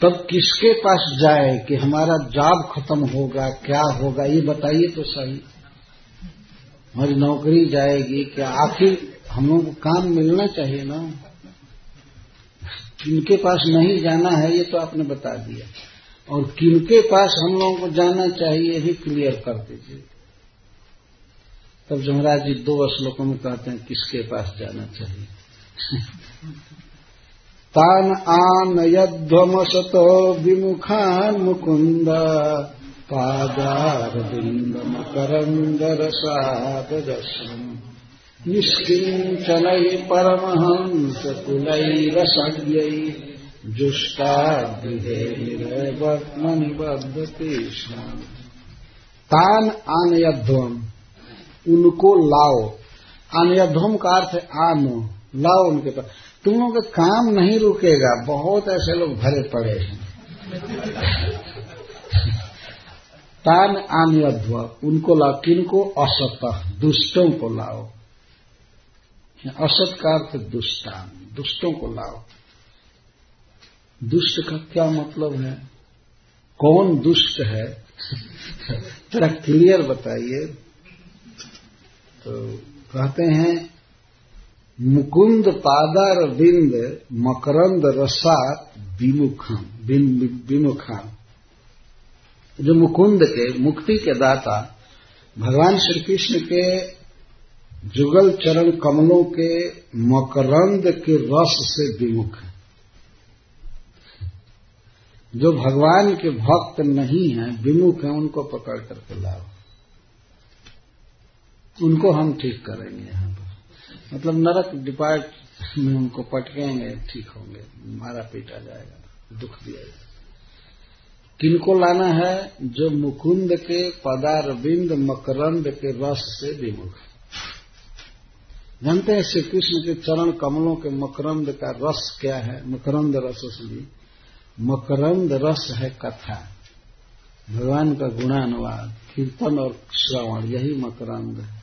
तब किसके पास जाए कि हमारा जॉब खत्म होगा, क्या होगा, ये बताइए तो सही। हमारी नौकरी जाएगी क्या आखिर हम लोगों को काम मिलना चाहिए ना। किनके पास नहीं जाना है, ये तो आपने बता दिया। और किनके पास हम लोगों को जाना चाहिए ही क्लियर कर दीजिए। तब जमराज जी दो श्लोकों में कहते हैं, किसके पास जाना चाहिए? तान आनयध्वमसत विमुखान् मुकुन्द पादारविन्दमकरन्दरसाददर्शम् निष्किञ्चनैः परमहंसकुलैरसव्यै जुष्टागृहे निरवर्त्मनिबद्धते तान आनयध्वम, उनको लाओ। आनयध्वम का अर्थ है आनो, लाओ उनके पास। तुम लोगों का काम नहीं रुकेगा, बहुत ऐसे लोग भरे पड़े हैं। तान आन्यध्व उनको लाओ। किनको? असत, दुष्टों को लाओ। असत का अर्थ दुष्टान, दुष्टों को लाओ। दुष्ट का क्या मतलब है? कौन दुष्ट है? थोड़ा क्लियर बताइए। तो कहते हैं, मुकुंद पादार बिंद मकरंद रसात विमुखम विमुखान जो मुकुंद के, मुक्ति के दाता, भगवान श्री कृष्ण के जुगल चरण कमलों के मकरंद के रस से विमुख है। जो भगवान के भक्त नहीं हैं, विमुख हैं, उनको पकड़ करके लाओ। उनको हम ठीक करेंगे यहाँ पर। मतलब नरक डिपार्ट में उनको पटकेंगे, ठीक होंगे। मारा पीटा जाएगा, दुख दिया जाएगा। किनको लाना है? जो मुकुंद के पदारविंद मकरंद के रस से विमुख जानते हैं श्री कृष्ण के चरण कमलों के मकरंद का रस क्या है? मकरंद रस भी मकरंद रस है कथा। भगवान का गुणानुवाद, कीर्तन और श्रवण, यही मकरंद है।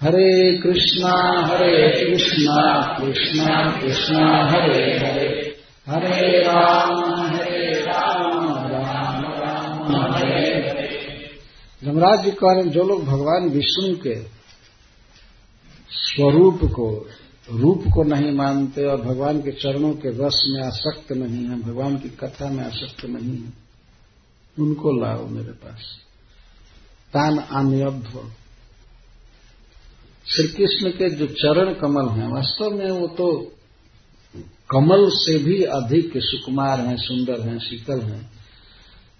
हरे कृष्णा हरे कृष्णा कृष्णा कृष्णा, हरे हरे। हरे राम हरे राम राम राम, हरे हरे। जमराज जी कह रहे जो लोग भगवान विष्णु के स्वरूप को, रूप को नहीं मानते और भगवान के चरणों के रस में आसक्त नहीं है, भगवान की कथा में आसक्त नहीं है, उनको लाओ मेरे पास। तान आन्यब्ध श्री कृष्ण के जो चरण कमल हैं, वास्तव में वो तो कमल से भी अधिक सुकुमार हैं, सुंदर हैं, शीतल हैं।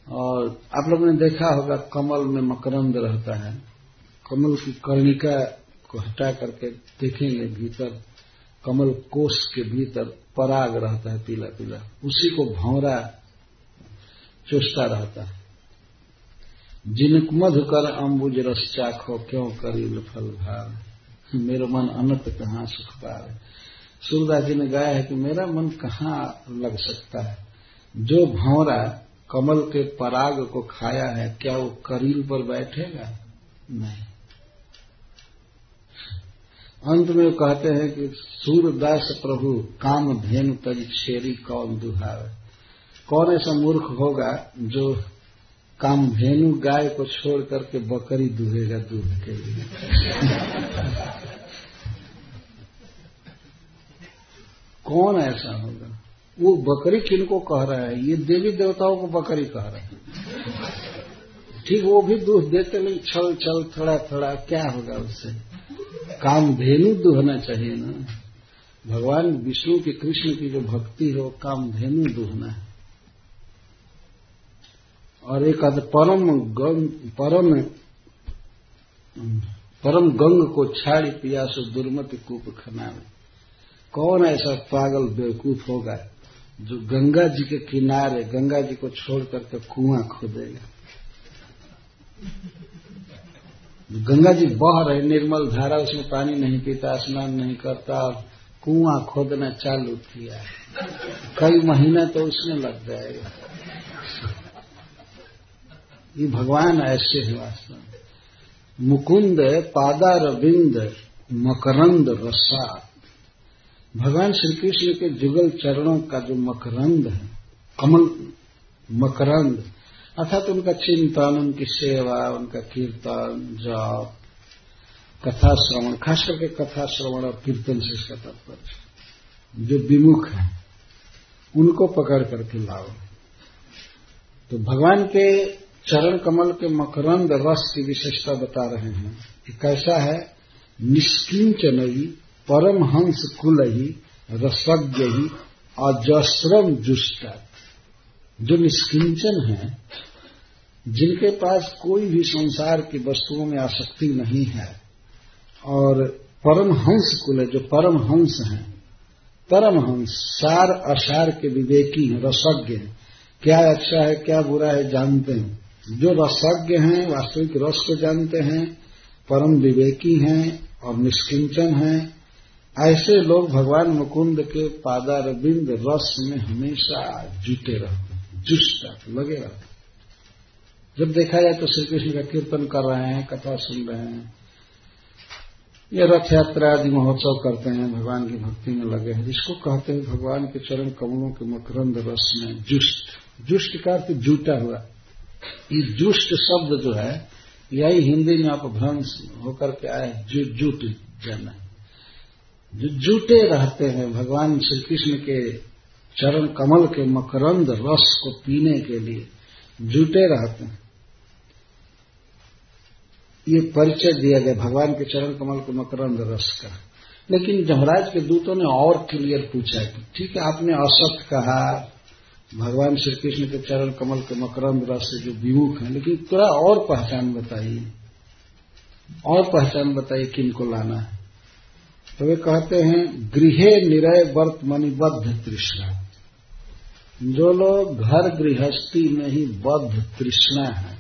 और आप लोगों ने देखा होगा कमल में मकरंद रहता है। कमल की कर्णिका को हटा करके देखेंगे भीतर, कमल कोष के भीतर पराग रहता है पीला पीला। उसी को भौरा चुस्ता रहता है। जिनक मध कर अम्बुज रस चाखो, क्यों करील फल भार? मेरा मन अनंत कहाँ सुख पाए सूरदास जी ने गाया है कि मेरा मन कहाँ लग सकता है? जो भौरा कमल के पराग को खाया है, क्या वो करील पर बैठेगा? नहीं। अंत में कहते हैं कि सूरदास प्रभु काम धेनु तज छेरी कौन दुहावे? कौन ऐसा मूर्ख होगा जो काम धेनु गाय को छोड़ करके बकरी दूहेगा दूध के लिए? कौन ऐसा होगा? वो बकरी किनको कह रहा है? ये देवी देवताओं को बकरी कह रहा है। ठीक, वो भी दूध देते नहीं, छल छल, थोड़ा थोड़ा, क्या होगा उससे? काम धेनु दुहना चाहिए ना। भगवान विष्णु की कृष्ण की जो भक्ति है, वो काम धेनु दुहना है। और एक अद परम गंग, परम परम गंग को छाड़ी पियासो दुर्मत कूप खना कौन ऐसा पागल बेवकूफ़ होगा जो गंगा जी के किनारे, गंगा जी को छोड़ करके कुआँ खोदेगा? गंगा जी बह रहे, निर्मल धारा, उसमें पानी नहीं पीता, स्नान नहीं करता और कुआँ खोदना चालू किया। कई महीना तो उसमें लग जाएगा ये भगवान ऐसे है वास्तव में। मुकुंद, पादार, बिंद, मकरंद रसा भगवान श्री कृष्ण के जुगल चरणों का जो मकरंद है कमल मकरंद अर्थात उनका चिंतन उनकी सेवा, उनका कीर्तन, जाप, कथा श्रवण, खास करके कथा श्रवण और कीर्तन से इसका तात्पर्य जो विमुख है, उनको पकड़ करके लाओ। तो भगवान के चरण कमल के मकरंद रस की विशेषता बता रहे हैं कि कैसा है? निष्किंचन ही परम हंस कुल ही, रसज्ञ ही अजस्रम जुष्टा। जो निष्किंचन है, जिनके पास कोई भी संसार की वस्तुओं में आसक्ति नहीं है, और परम हंस कुल है, जो परम हंस हैं परम हंस सार असार के विवेकी हैं, रसज्ञ हैं। क्या अच्छा है, क्या बुरा है, जानते हैं। जो रसज्ञ हैं, वास्तविक रस को जानते हैं, परम विवेकी हैं और निष्किंचन हैं। ऐसे लोग भगवान मुकुंद के पादारबिंद रस में हमेशा जुटे रहते हैं जुष्ट लगे रहते जब देखा जाए तो श्री कृष्ण का कीर्तन कर रहे हैं कथा सुन रहे हैं। ये रथ यात्रा आदि महोत्सव करते हैं भगवान की भक्ति में लगे हैं। जिसको कहते हैं भगवान के चरण कमलों के मकरंद रस में जुष्ट। जुष्ट का अर्थ जूटा हुआ। ये जुष्ट शब्द जो है यही हिंदी में आप भ्रंश होकर के आए जु, जुट जाना। जो जूटे रहते हैं भगवान श्री कृष्ण के चरण कमल के मकरंद रस को पीने के लिए जुटे रहते हैं। ये परिचय दिया गया, भगवान के चरण कमल के मकरंद रस का। लेकिन जमराज के दूतों ने और क्लियर पूछा कि, ठीक है, आपने असत कहा, भगवान श्री कृष्ण के चरण कमल के मकरंद रस से जो विमुख है, लेकिन थोड़ा और पहचान बताइए। और पहचान बताइए किनको लाना है? तो वे कहते हैं, गृह निरय वर्त मणिबद्ध तृष्णा। जो लोग घर गृहस्थी में ही बद्ध तृष्णा है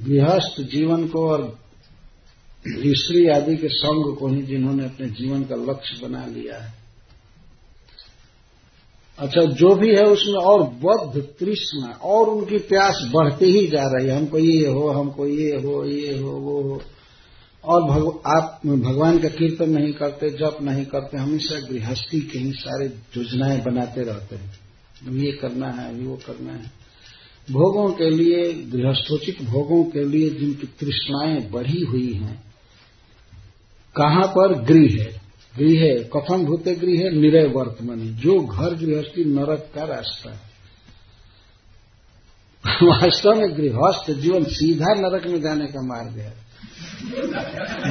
गृहस्थ जीवन को और स्त्री आदि के संग को ही जिन्होंने अपने जीवन का लक्ष्य बना लिया है। अच्छा जो भी है उसमें और बद्ध तृष्णा और उनकी प्यास बढ़ती ही जा रही है। हमको ये हो हमको ये हो ये हो वो हो। और भग, आप भगवान का कीर्तन नहीं करते जप नहीं करते हमेशा गृहस्थी के ही सारे योजनाएँ बनाते रहते हैं। ये करना है, वो करना है। भोगों के लिए, गृहस्थोचित भोगों के लिए जिनकी तृष्णाएँ बढ़ी हुई हैं, कहाँ पर गृह है? गृह कथम भूते गृह है, निरय वर्तमान। जो घर गृहस्थी नरक का रास्ता है। वास्तव में गृहस्थ जीवन सीधा नरक में जाने का मार्ग है।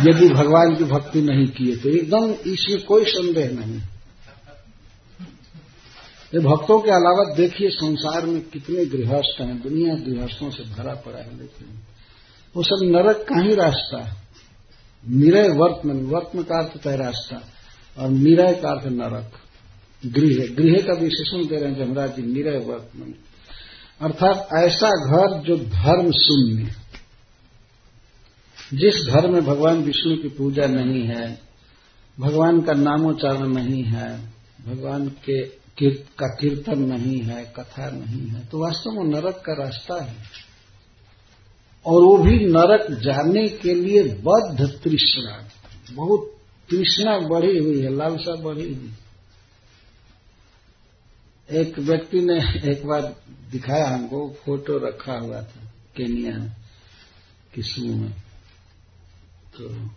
यदि भगवान की भक्ति नहीं किए तो एकदम इसमें कोई संदेह नहीं। ये भक्तों के अलावा देखिए संसार में कितने गृहस्थ हैं, दुनिया गृहस्थों से भरा पड़ा है देखिए वो सब नरक का ही रास्ता है। निरय वर्तमान वर्तम का अर्थ है रास्ता और निरय का अर्थ नरक। गृह गृह का विशेषण दे रहे हैं जमराज जी, निरय वर्तमान। अर्थात ऐसा घर जो धर्म शून्य जिस घर में भगवान विष्णु की पूजा नहीं है, भगवान का नामोच्चारण नहीं है, भगवान के का कीर्तन नहीं है, कथा नहीं है तो वास्तव में नरक का रास्ता है। और वो भी नरक जाने के लिए बद्ध तृष्णा। बहुत तृष्णा बढ़ी हुई है, लालसा बढ़ी हुई। एक व्यक्ति ने एक बार दिखाया हमको, फ़ोटो रखा हुआ था, केनिया किस्मू में। तो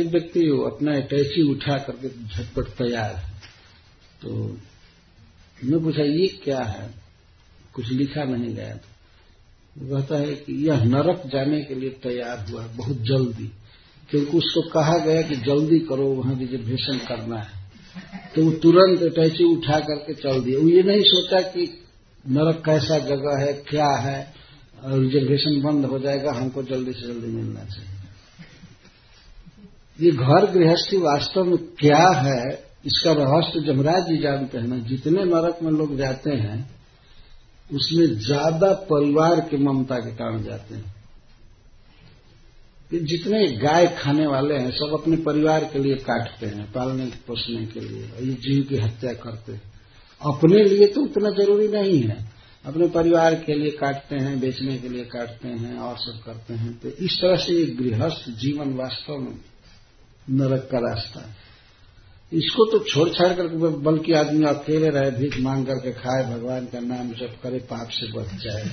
एक व्यक्ति अपना अटैची उठा करके झटपट तैयार है। तो मैं पूछा, ये क्या है? कुछ लिखा नहीं गया था। कहता है कि यह नरक जाने के लिए तैयार हुआ बहुत जल्दी। क्योंकि उसको कहा गया कि जल्दी करो, वहाँ रिजर्वेशन करना है। तो वो तुरंत अटैची उठा करके चल दिया वो ये नहीं सोचा कि नरक कैसा जगह है, क्या है रिजर्वेशन बंद हो जाएगा, हमको जल्दी से जल्दी मिलना चाहिए। ये घर गृहस्थी वास्तव में क्या है इसका रहस्य जमराज जी जानते हैं ना जितने नरक में लोग जाते हैं, उसमें ज़्यादा परिवार के ममता के कारण जाते हैं। कि जितने गाय खाने वाले हैं, सब अपने परिवार के लिए काटते हैं, पालने, पोसने के लिए ये जीव की हत्या करते हैं। अपने लिए तो उतना ज़रूरी नहीं है। अपने परिवार के लिए काटते हैं, बेचने के लिए काटते हैं, और सब करते हैं। तो इस तरह से ये गृहस्थ जीवन वास्तव में नरक का रास्ता है। इसको तो छोड़ छाड़ कर बल्कि आदमी अकेले रहे, भीख मांग करके खाए, भगवान का नाम जब करे, पाप से बच जाए।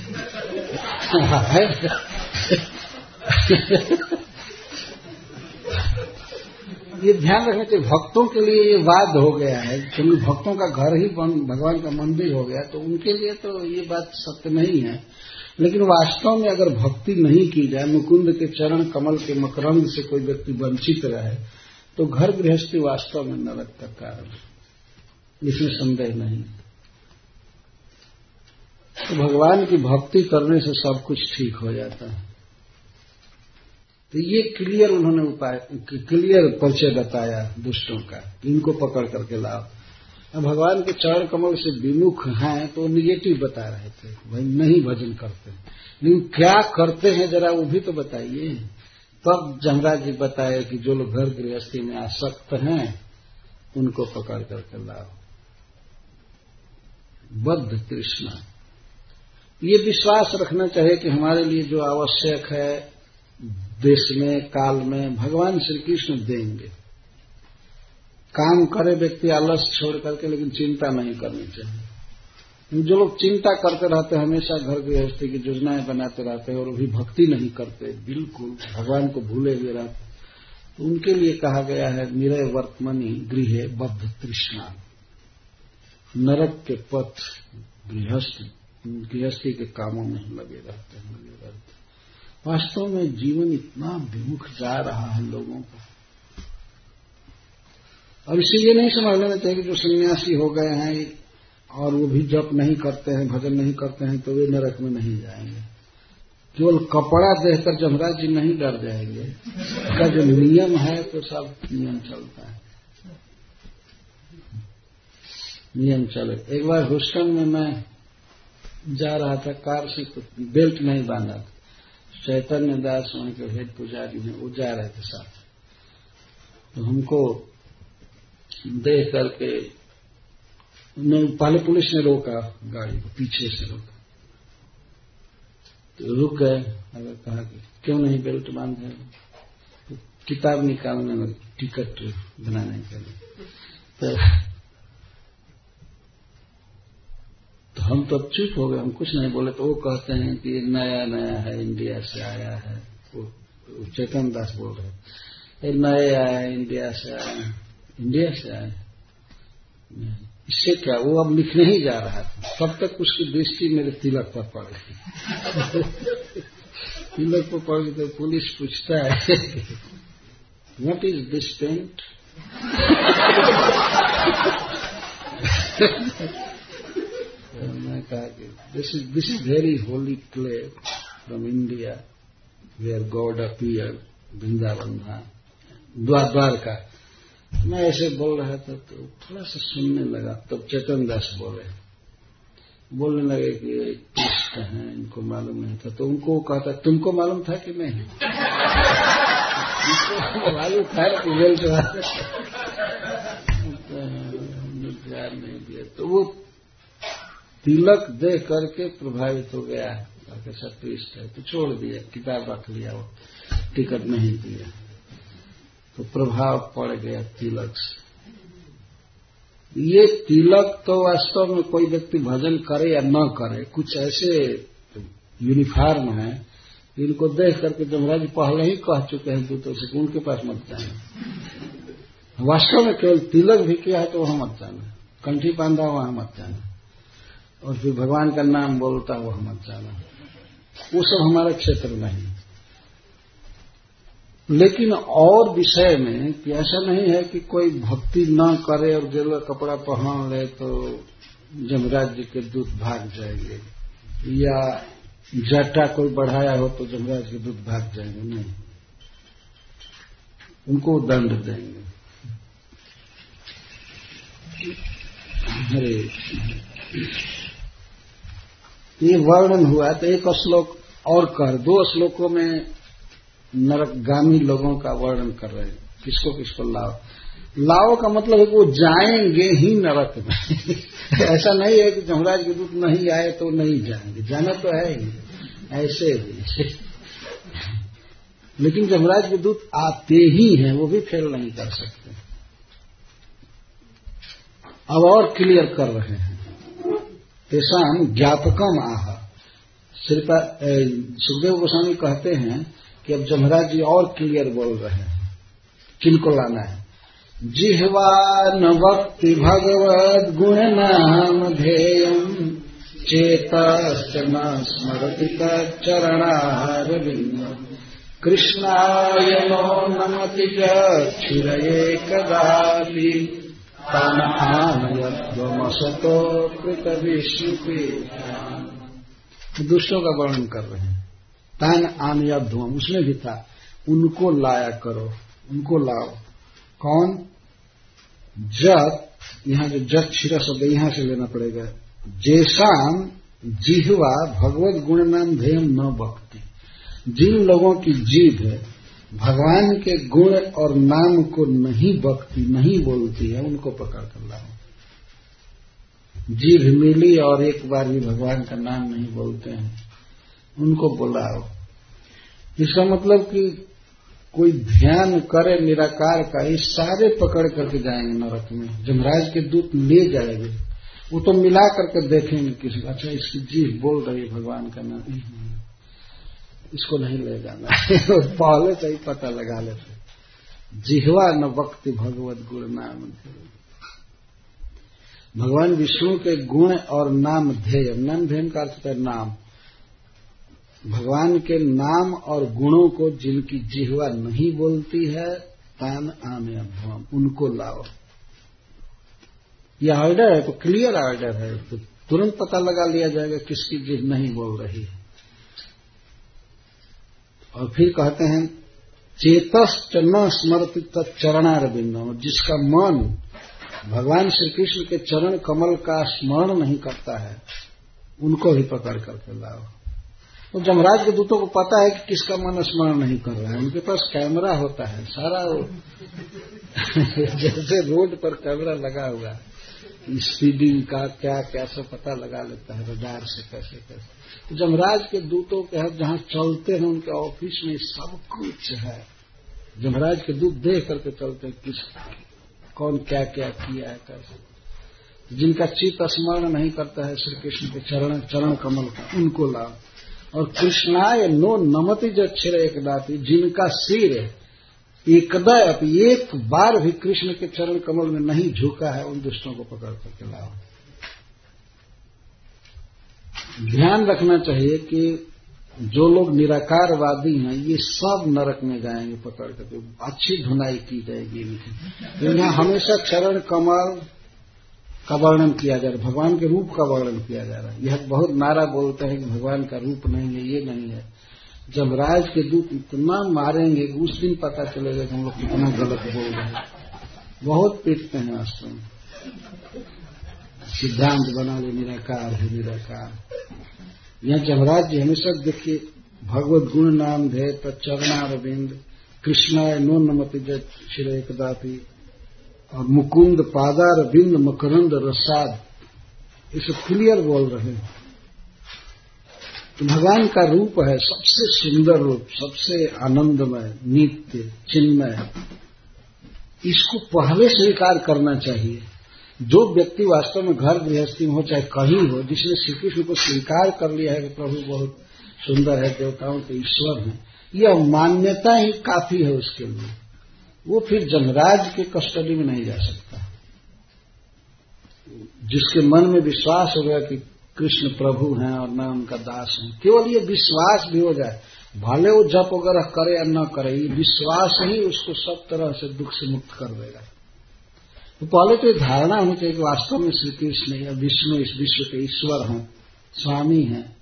ये ध्यान रखना चाहिए, भक्तों के लिए ये वाद हो गया है। क्योंकि भक्तों का घर ही भगवान का मंदिर हो गया तो उनके लिए तो ये बात सत्य नहीं है। लेकिन वास्तव में अगर भक्ति नहीं की जाए, मुकुंद के चरण, कमल के मकरंद से कोई व्यक्ति वंचित रहे तो घर गृहस्थी वास्तव में नरक का कारण है। इसमें संदेह नहीं। तो भगवान की भक्ति करने से सब कुछ ठीक हो जाता है। तो ये क्लियर उन्होंने उपाय, क्लियर परिचय बताया दुष्टों का। इनको पकड़ करके लाओ। भगवान के चरण कमल से विमुख हैं तो निगेटिव बता रहे थे। भाई नहीं भजन करते। लेकिन क्या करते हैं जरा वो भी तो बताइए। तब जमराज जी बताए कि जो लोग घर गृहस्थी में आसक्त हैं, उनको पकड़ करके लाओ। बद्ध कृष्णा ये विश्वास रखना चाहिए कि हमारे लिए जो आवश्यक है, देश में, काल में, भगवान श्री कृष्ण देंगे। काम करे व्यक्ति आलस छोड़ करके, लेकिन चिंता नहीं करनी चाहिए। जो लोग चिंता करते रहते हमेशा घर गृहस्थी की योजनाएँ बनाते रहते हैं और अभी भक्ति नहीं करते, बिल्कुल भगवान को भूले हुए रहते तो उनके लिए कहा गया है, निरय वर्तमनी गृह बद्ध तृष्णा। नरक के पथ गृहस्थ, गृहस्थी के कामों में लगे रहते हैं, लगे रहते हैं। वास्तव में जीवन इतना विमुख जा रहा है लोगों का। अब इसे ये नहीं समझ लेना चाहिए कि जो सन्यासी हो गए हैं और वो भी जप नहीं करते हैं, भजन नहीं करते हैं तो वे नरक में नहीं जाएँगे। केवल कपड़ा देखकर जमराज जी नहीं डर जाएँगे। इसका जो नियम है तो सब नियम चलता है। नियम चले। एक बार हुस्टन में मैं जा रहा था, कार से बेल्ट नहीं बांधा था। चैतन्य दास वहाँ के हेड पुजारी हैं, वो जा रहे थे साथ। तो हमको देख करके पहले पुलिस ने रोका, गाड़ी को पीछे से रोका। तो रुक गए अगर कहा कि क्यों नहीं बेल्ट बांधे? तो किताब निकालने में टिकट बनाने के लिए। तो तो हम तो अब चुप हो गए, हम कुछ नहीं बोले तो वो कहते हैं कि नया नया है, इंडिया से आया है। वो चेतन दास बोल रहे नए है इंडिया से आए इंडिया से आए इससे क्या, वो अब लिखने ही जा रहा था तब तक उसकी दृष्टि मेरे तिलक पर पड़ गई तिलक पर पड़ गई तो पुलिस पूछता है व्हाट इज़ दिस पेंट मैं कहा कि this is this is very holy clay from India where god appear Vrindavan द्वार का मैं ऐसे बोल रहा था तो थोड़ा सा सुनने लगा, तब चेतन दास बोले। बोलने लगे कि कृष्ण है, इनको मालूम नहीं था। तो उनको कहता तुमको मालूम था कि नहीं मालूम था बोल रहा हमने ध्यान नहीं दिया। तो वो तिलक दे करके प्रभावित हो गया। है सत्कृष्ट है तो छोड़ दिया, किताब रख लिया, वो टिकट नहीं दिया। तो प्रभाव पड़ गया तिलक से। ये तिलक तो वास्तव में कोई व्यक्ति भजन करे या न करे, कुछ ऐसे यूनिफॉर्म है, इनको देख करके जमराज पहले ही कह चुके हैं दूतों से उनके पास मत जाना वास्तव में केवल तिलक भी किया है तो वहाँ मत जाना। कंठी बांधा वहाँ मत जाना। और फिर भगवान का नाम बोलता वहाँ मत जाना। वो सब हमारा क्षेत्र नहीं। लेकिन और विषय में कि ऐसा नहीं है कि कोई भक्ति न करे और गेरुआ कपड़ा पहन ले तो जमराज जी के दूध भाग जाएँगे। या जटा कोई बढ़ाया हो तो जमराज के दूध भाग जाएँगे। नहीं। उनको दंड देंगे। अरे। ये वर्णन हुआ तो एक श्लोक और कर। दो श्लोकों में नरकगामी लोगों का वर्णन कर रहे हैं। किसको किसको लाओ? लाओ का मतलब है कि वो जाएँगे ही नरक में। ऐसा नहीं है कि जमराज के दूत नहीं आए तो नहीं जाएँगे। जाना तो है ही। ऐसे भी। लेकिन जमराज के दूत आते ही हैं, वो भी फेल नहीं कर सकते। अब और क्लियर कर रहे हैं। तेसाम ज्ञापकम आह। सुखदेव गोस्वामी कहते हैं कि अब जमराज जी और क्लियर बोल रहे हैं। किनको लाना है? जिहवा न वक्ति भगवद गुण नाम ध्येयम चेतश्च न स्मरति तरणहार कृष्णाय नो नमति क्षुरये कदापि। तन आनयत्वमसतो कृत दुष्टों का वर्णन कर रहे हैं। तान आन या धुआँ, उसमें भी था। उनको लाया करो, उनको लाओ। कौन? जत यहाँ जो जत छिरा शब्द यहाँ से लेना पड़ेगा। जैसाम जिहवा भगवत गुण नाम ध्येय न भक्ति। जिन लोगों की जीभ है, भगवान के गुण और नाम को नहीं बकती नहीं बोलती है, उनको पकड़ कर लाओ। जीभ मिली और एक बार भी भगवान का नाम नहीं बोलते हैं। उनको बुलाओ इसका मतलब कि कोई ध्यान करे, निराकार का ये सारे पकड़ करके जाएँगे नरक में। जमराज के दूत ले जाएँगे, वो तो मिला करके देखेंगे किसी अच्छा इसकी जीव बोल रही है भगवान का नाम। इसको नहीं ले जाना। पहले से ही पता लगा लेते। जिहवा न वक्ति भगवत गुण नाम भगवान विष्णु के गुण और नाम ध्येय। नाम ध्येय का अर्थ है नाम। भगवान के नाम और गुणों को जिनकी जिहवा नहीं बोलती है, तान आने अभ्वम, उनको लाओ। यह ऑर्डर है तो क्लियर ऑर्डर है। तो तुरंत पता लगा लिया जाएगा किसकी जिह नहीं बोल रही है। और फिर कहते हैं चेतस्त न स्मृति तत्चरणार बिंदु जिसका मन भगवान श्री कृष्ण के चरण कमल का स्मरण नहीं करता है, उनको भी पकड़ करके लाओ। तो जमराज के दूतों को पता है कि किसका मन स्मरण नहीं कर रहा है। उनके पास कैमरा होता है, सारा जैसे रोड पर कैमरा लगा हुआ है स्पीडिंग का क्या सब पता लगा लेता है, रडार से कैसे कैसे। तो जमराज के दूतों के हाथ जहाँ चलते हैं, उनके ऑफ़िस में सब कुछ है। जमराज के दूत देख करके चलते हैं, किस कौन क्या क्या किया है, कैसे। जिनका चित्त स्मरण नहीं करता है, श्री कृष्ण के चरण चरण कमल का, उनको लाभ और कृष्णाय नो नमति एक दाती, जिनका सिर एकदा एक बार भी कृष्ण के चरण कमल में नहीं झुका है, उन दुष्टों को पकड़ करके लाओ। ध्यान रखना चाहिए कि जो लोग निराकारवादी हैं, ये सब नरक में जाएँगे पकड़ करके। अच्छी धुनाई की जाएगी इनकी। हमेशा चरण कमल का वर्णन किया जा रहा है। भगवान के रूप का वर्णन किया जा रहा है। यह बहुत नारा बोलते हैं कि भगवान का रूप नहीं है, ये नहीं है। जब राज के दूत इतना मारेंगे, उस दिन पता चलेगा कि हम लोग कितना गलत बोल रहे हैं। बहुत पीटते हैं आश्रम। सिद्धांत बना ले, निराकार है, निराकार। यहाँ जमराज जी हमेशा देखिए, भगवत गुण नाम धे तरणा कृष्णाय नो नमति जय श्री एकदापी और मुकुंद, पादार बिंद मकरंद, रसाद इसे क्लियर बोल रहे हैं। तो भगवान का रूप है सबसे सुंदर रूप, सबसे आनंदमय, नित्य, चिन्मय। इसको पहले स्वीकार करना चाहिए। जो व्यक्ति वास्तव में घर गृहस्थी हो, चाहे कहीं हो, जिसने श्री कृष्ण को स्वीकार कर लिया है कि प्रभु बहुत सुंदर है, देवताओं के ईश्वर हैं, यह मान्यता ही काफ़ी है उसके लिए। वो फिर जमराज के कस्टडी में नहीं जा सकता। जिसके मन में विश्वास हो गया कि कृष्ण प्रभु हैं और मैं उनका दास हूँ। केवल ये विश्वास भी हो जाए। भले वो जप वगैरह करे या न करे, ये विश्वास ही उसको सब तरह से दुख से मुक्त कर देगा। तो पहले तो ये धारणा होनी चाहिए कि वास्तव में श्री कृष्ण या विष्णु इस विश्व के ईश्वर हैं, स्वामी हैं।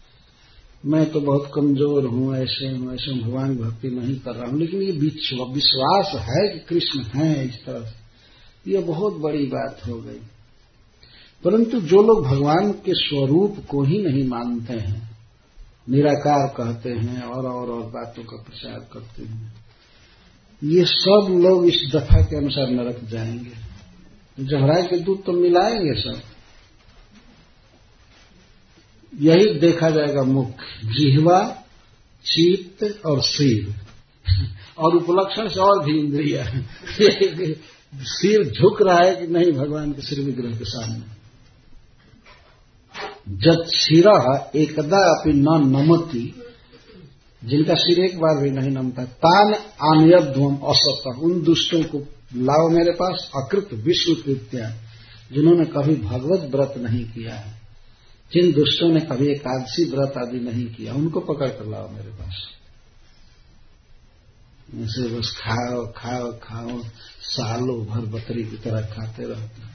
मैं तो बहुत कमज़ोर हूँ, ऐसे हूँ, ऐसे भगवान भक्ति नहीं कर रहा हूँ, लेकिन ये विश्वास है कि कृष्ण है इस तरह से। ये बहुत बड़ी बात हो गई। परंतु जो लोग भगवान के स्वरूप को ही नहीं मानते हैं, निराकार कहते हैं और और और बातों का प्रचार करते हैं, ये सब लोग इस दफ़ा के अनुसार नरक जाएँगे। जहराज के दूध तो मिलाएँगे सब। यही देखा जाएगा मुख्य जिहवा, चित्त और सिर। और उपलक्षण से और भी इंद्रिया। सिर झुक रहा है कि नहीं भगवान के श्री विग्रह के सामने? जब सिर एकदा अपनी न नमती, जिनका सिर एक बार भी नहीं नमता, तान आनयध्वम असत। उन दुष्टों को लाओ मेरे पास, अकृत विश्व कृत्या जिन्होंने कभी भगवत व्रत नहीं किया है। जिन दुष्टों ने कभी एकादशी व्रत आदि नहीं किया, उनको पकड़ कर लाओ मेरे पास। ऐसे बस खाओ खाओ खाओ, सालों भर बकरी की तरह खाते रहते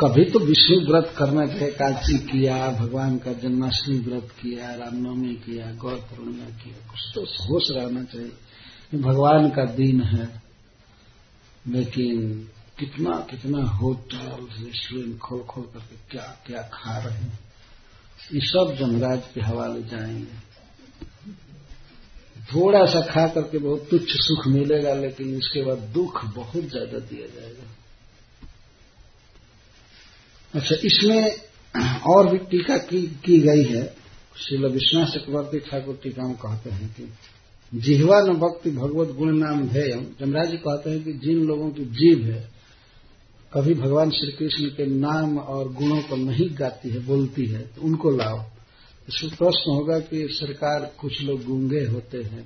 कभी तो विष्णु व्रत करना चाहिए एकादशी किया, भगवान का जन्माष्टमी व्रत किया, रामनवमी किया, गौर पूर्णिमा किया, कुछ तो होश रहना चाहिए। भगवान का दिन है, लेकिन कितना कितना होटल रेस्टोरेंट खोल खोल करके क्या क्या खा रहे हैं? ये सब जमराज के हवाले जाएँगे। थोड़ा सा खा करके बहुत तुच्छ सुख मिलेगा लेकिन इसके बाद दुख बहुत ज़्यादा दिया जाएगा। अच्छा इसमें और भी टीका की, की गई है। शिल विश्वनाथ चक्रवर्ती ठाकुर टीका में कहते हैं कि जिहवा न भक्ति भगवत गुण नाम ध्येयम। जमराज जी कहते हैं कि जिन लोगों की जीव है कभी भगवान श्री कृष्ण के नाम और गुणों को नहीं गाती है, बोलती है तो उनको लाओ। इसमें प्रश्न होगा कि सरकार कुछ लोग गूँगे होते हैं।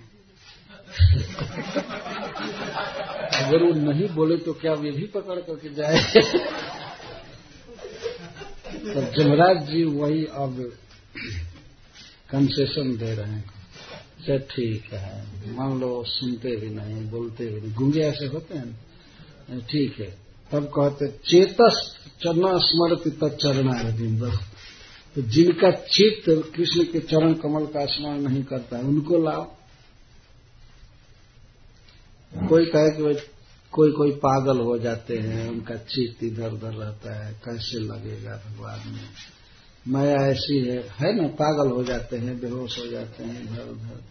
अगर वो नहीं बोले तो क्या वे भी पकड़ करके जाए? तो जमराज जी वही अब कंसेशन दे रहे हैं। अच्छा ठीक है। मान लो सुनते भी नहीं, बोलते भी नहीं। गूँगे ऐसे होते हैं? ठीक है। तब कहते, चेतस चरण स्मृति तत्चरणा तो जिनका चित्त कृष्ण के चरण कमल का स्मरण नहीं करता है, उनको लाओ। कोई कहे कि कोई कोई पागल हो जाते हैं, उनका चित्त इधर उधर रहता है, कैसे लगेगा भगवान में? माया ऐसी है है ना, पागल हो जाते हैं, बेहोश हो जाते हैं, इधर उधर।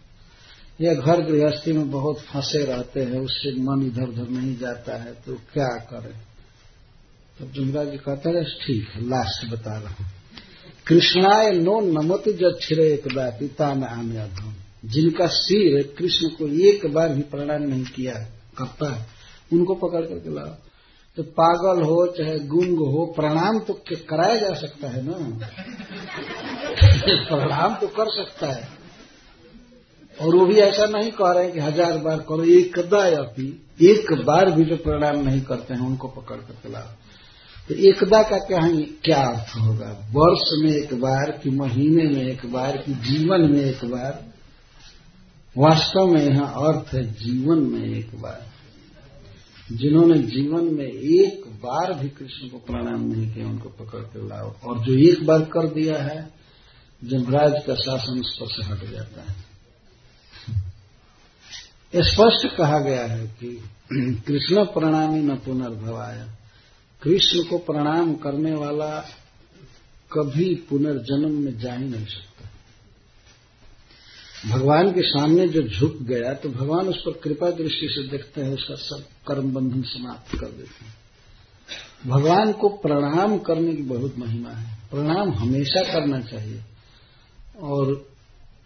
या घर गृहस्थी में बहुत फंसे रहते हैं, उससे मन इधर उधर नहीं जाता है तो क्या करें? तब जुमरा जी कहते हैं, ठीक है लास्ट बता रहा हूँ। कृष्णाय नो नमत जो छिरे एक बार, पिता में आने जिनका सिर कृष्ण को एक बार भी प्रणाम नहीं किया करता है, उनको पकड़ करके लाओ। तो पागल हो, चाहे गुंग हो, प्रणाम तो कराया जा सकता है ना? प्रणाम तो कर सकता है। और वो भी ऐसा नहीं कह रहे हैं कि हज़ार बार करो, एक अभी एक बार भी जो प्रणाम नहीं करते हैं, उनको पकड़ करके लाओ। तो एकदा का क्या क्या अर्थ होगा? वर्ष में एक बार कि महीने में एक बार कि जीवन में एक बार? वास्तव में यहाँ अर्थ है जीवन में एक बार। जिन्होंने जीवन में एक बार भी कृष्ण को प्रणाम नहीं किया, उनको पकड़ कर लाओ। और जो एक बार कर दिया है जमराज का शासन उस पर से हट जाता है। स्पष्ट कहा गया है कि कृष्ण प्रणामी न पुनर्भवाया। कृष्ण को प्रणाम करने वाला कभी पुनर्जन्म में जा ही नहीं सकता। भगवान के सामने जो झुक गया तो भगवान उस पर कृपा दृष्टि से देखते हैं, उसका सब कर्म बंधन समाप्त कर देते हैं। भगवान को प्रणाम करने की बहुत महिमा है। प्रणाम हमेशा करना चाहिए। और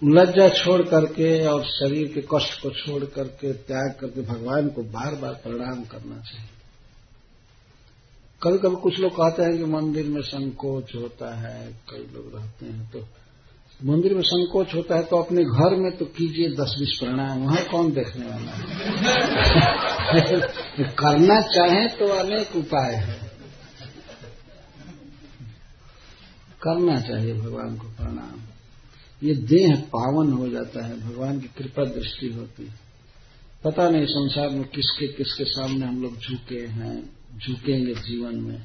लज्जा छोड़ करके और शरीर के कष्ट को छोड़ करके त्याग करके भगवान को बार बार प्रणाम करना चाहिए। कभी कभी कुछ लोग कहते हैं कि मंदिर में संकोच होता है, कई लोग रहते हैं तो मंदिर में संकोच होता है तो अपने घर में तो कीजिए दस बीस प्रणाम वहाँ कौन देखने वाला है? करना चाहे तो अनेक उपाय है। करना चाहिए भगवान को प्रणाम ये देह पावन हो जाता है, भगवान की कृपा दृष्टि होती है। पता नहीं संसार में किसके किसके सामने हम लोग झुके हैं। झुकेंगे जीवन में।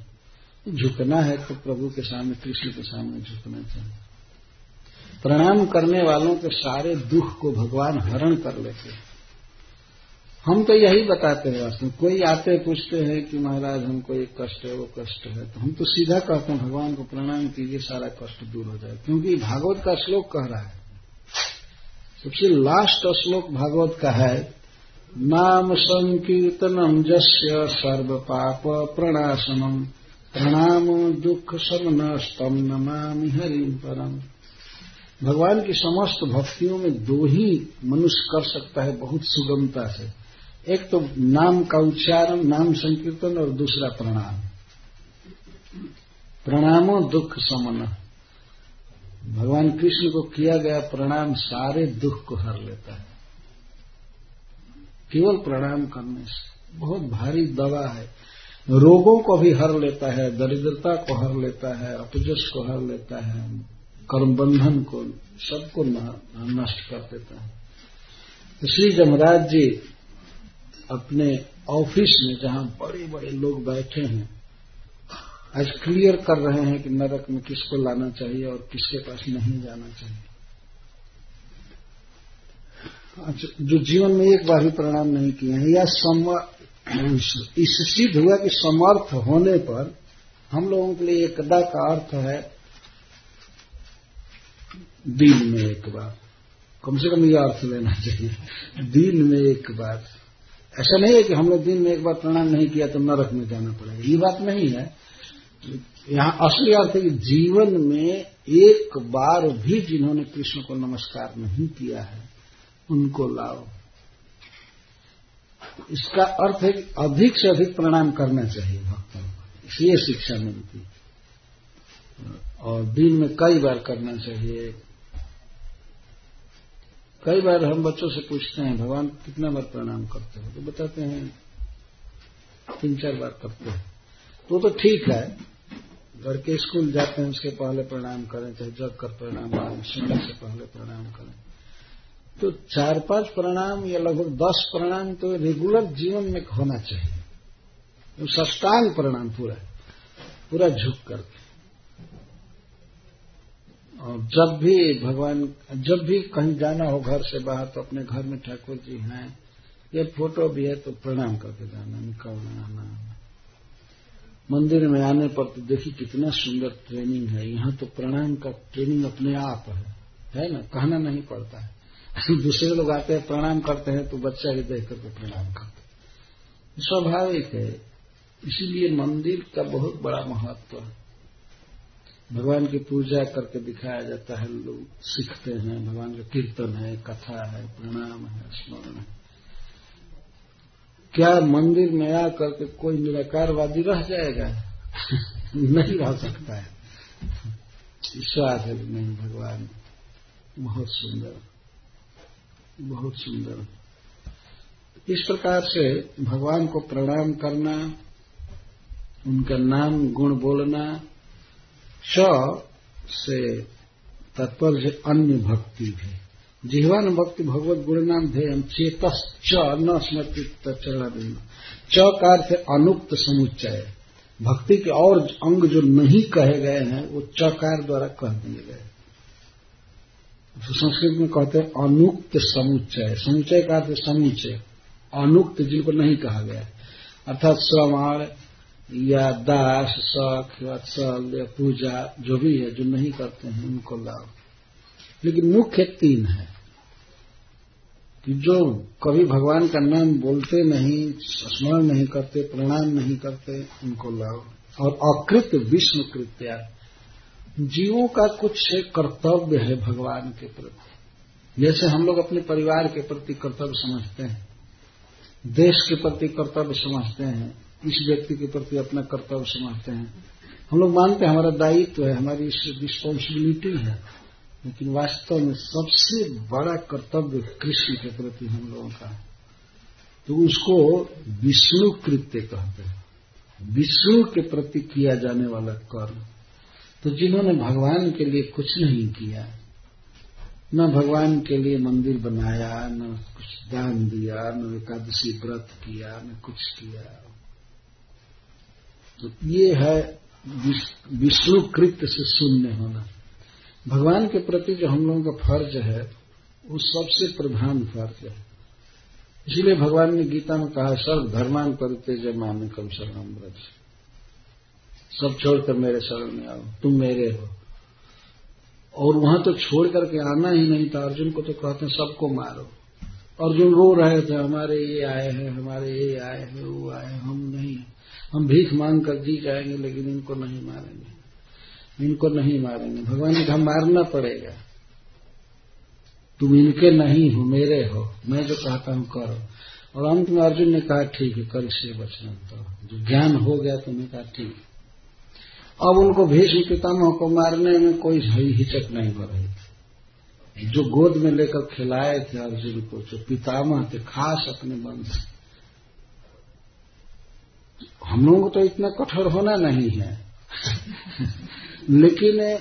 झुकना है तो प्रभु के सामने, कृष्ण के सामने झुकना चाहिए। प्रणाम करने वालों के सारे दुख को भगवान हरण कर लेते हैं। हम तो यही बताते हैं, वास्तव कोई आते पूछते हैं कि महाराज, हमको ये कष्ट है, वो कष्ट है तो हम तो सीधा कहते हैं, भगवान को प्रणाम कीजिए, सारा कष्ट दूर हो जाए। क्योंकि भागवत का श्लोक कह रहा है। सबसे लास्ट श्लोक भागवत का है नाम संकीर्तनम जस्य सर्व पाप प्रणाशनम प्रणाम दुख समनस्तम नमामि हरिम परम। भगवान की समस्त भक्तियों में दो ही मनुष्य कर सकता है, बहुत सुगमता से। एक तो नाम का उच्चारण, नाम संकीर्तन और दूसरा प्रणाम। प्रणामो दुख समन। भगवान कृष्ण को किया गया प्रणाम, सारे दुख को हर लेता है। केवल प्रणाम करने से बहुत भारी दवा है। रोगों को भी हर लेता है, दरिद्रता को हर लेता है, अपजस को हर लेता है कर्म बंधन को, सबको नष्ट कर देता है। श्री जमराज जी अपने ऑफ़िस में जहाँ बड़े बड़े लोग बैठे हैं, आज क्लियर कर रहे हैं कि नरक में किसको लाना चाहिए और किसके पास नहीं जाना चाहिए। अच्छा जो जीवन में एक बार ही प्रणाम नहीं किए हैं, या इस सिद्ध हुआ कि समर्थ होने पर हम लोगों के लिए एकदा का अर्थ है दिन में एक बार। कम से कम यह अर्थ लेना चाहिए। दिन में एक बार। ऐसा नहीं है कि हमने दिन में एक बार प्रणाम नहीं किया तो नरक में जाना पड़ेगा। ये बात नहीं है। यहाँ असली अर्थ है कि जीवन में एक बार भी जिन्होंने कृष्ण को नमस्कार नहीं किया है उनको लाओ। इसका अर्थ है कि अधिक से अधिक प्रणाम करना चाहिए भक्तों को। इसलिए शिक्षा मिलती और दिन में कई बार करना चाहिए। कई बार हम बच्चों से पूछते हैं, भगवान, कितना बार प्रणाम करते हो? तो बताते हैं, तीन चार बार करते हैं। तो तो ठीक है। घर के स्कूल जाते हैं, उसके पहले प्रणाम करें, चाहे जग कर प्रणाम करें सुनने से पहले प्रणाम करें। तो चार पाँच प्रणाम या लगभग दस प्रणाम तो रेगुलर जीवन में होना चाहिए। तो सष्टांग प्रणाम पूरा पूरा झुक करके। और जब भी भगवान, जब भी कहीं जाना हो घर से बाहर तो अपने घर में ठाकुर जी हैं, ये फ़ोटो भी है तो प्रणाम करके जाना निकलना आना। मंदिर में आने पर तो देखिए कितना सुंदर ट्रेनिंग है। यहाँ तो प्रणाम का ट्रेनिंग अपने आप है। है ना? कहना नहीं पड़ता है। दूसरे लोग आते हैं, प्रणाम करते हैं तो बच्चा ही देख करके प्रणाम करते स्वाभाविक है, इसीलिए मंदिर का बहुत बड़ा महत्व है। भगवान की पूजा करके दिखाया जाता है, लोग सीखते हैं, भगवान का कीर्तन है, कथा है, प्रणाम है, स्मरण है। क्या मंदिर में आ करके कोई निराकारवादी रह जाएगा? नहीं रह सकता है। विश्वास है नहीं, भगवान बहुत सुंदर। बहुत सुंदर। इस प्रकार से भगवान को प्रणाम करना, उनका नाम गुण बोलना च से तात्पर्य अन्य भक्ति भी। जिहवान भक्ति भगवत गुण नाम ध्येय चेत च न स्मृति चरण च कार अर्थ अनुक्त समुच्चय। भक्ति के और अंग जो नहीं कहे गए हैं, वो चकार द्वारा कह दिए गए संस्कृत में कहते हैं अनुक्त समुच्चय। समुच्चय का अर्थ समुच्चय। अनुक्त जिनको नहीं कहा गया अर्थात श्रवण या दास शख वत्सल या पूजा जो भी है, जो नहीं करते हैं, उनको लाभ लेकिन मुख्य तीन है। कि जो कभी भगवान का नाम बोलते नहीं, स्मरण नहीं करते, प्रणाम नहीं करते, उनको लाभ और अकृत विष्णु कृत्या जीवों का कुछ कर्तव्य है भगवान के प्रति। जैसे हम लोग अपने परिवार के प्रति कर्तव्य समझते हैं, देश के प्रति कर्तव्य समझते हैं इस व्यक्ति के प्रति अपना कर्तव्य समझते हैं। हम लोग मानते हैं हमारा दायित्व है, हमारी रिस्पॉन्सिबिलिटी है, लेकिन वास्तव में सबसे बड़ा कर्तव्य कृष्ण के प्रति हम लोगों का है। तो उसको विष्णु कृत्य कहते हैं। विष्णु के प्रति किया जाने वाला कर्म। तो जिन्होंने भगवान के लिए कुछ नहीं किया, न भगवान के लिए मंदिर बनाया, न कुछ दान दिया, न एकादशी व्रत किया, न कुछ किया। तो ये है विष्णु कृत्य से शून्य होना। भगवान के प्रति जो हम लोगों का फ़र्ज़ है, वो सबसे प्रधान फ़र्ज़ है। इसीलिए भगवान ने गीता में कहा सर्व धर्मान परितेज मान कम शरणम ब्रज सब छोड़कर मेरे शरण में आओ। तुम मेरे हो। और वहाँ तो छोड़ करके आना ही नहीं था। अर्जुन को तो कहते हैं, सबको मारो। अर्जुन रो रहे थे, हमारे ये आए हैं, हमारे ये आए हैं, वो आए हैं, हम नहीं हम भीख मांग कर जी जाएँगे, लेकिन इनको नहीं मारेंगे। इनको नहीं मारेंगे। भगवान ने कहा, मारना पड़ेगा। तुम इनके नहीं हो, मेरे हो। मैं जो कहता हूँ, करो। और अंत में अर्जुन ने कहा, ठीक है कर से बचना तो। जो ज्ञान हो गया तो मैं कहा, ठीक अब उनको भीष्म पितामह को मारने में कोई सही हिचक नहीं रही थी जो गोद में लेकर खिलाए थे अर्जुन को जो पितामह थे खास अपने वंश हम लोगों को तो इतना कठोर होना नहीं है। लेकिन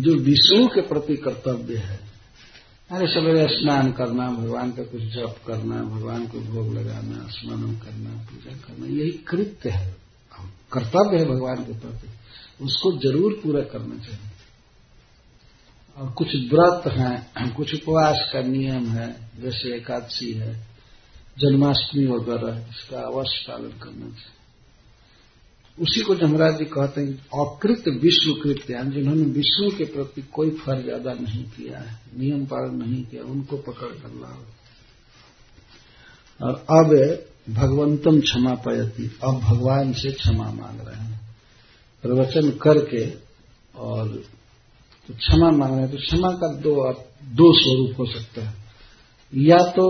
जो विष्णु के प्रति कर्तव्य है, अरे सवेरे स्नान करना, भगवान का कुछ जप करना, भगवान को भोग लगाना स्मरण करना, पूजा करना, यही कृत्य है। कर्तव्य है भगवान के प्रति। उसको ज़रूर पूरा करना चाहिए। और कुछ व्रत हैं, कुछ उपवास का नियम है, जैसे एकादशी है, जन्माष्टमी वगैरह, इसका अवश्य पालन करना चाहिए। उसी को जमराज जी कहते हैं, अकृत विश्व कृत्य जिन्होंने विष्णु के प्रति कोई फ़र्ज़ अदा नहीं किया है, नियम पालन नहीं किया, उनको पकड़ कर लाओ। और अब भगवंतम क्षमा पयती, अब भगवान से क्षमा मांग रहे हैं। प्रवचन करके और तो क्षमा मांग रहे हैं तो क्षमा का दो दो स्वरूप हो सकता है। या तो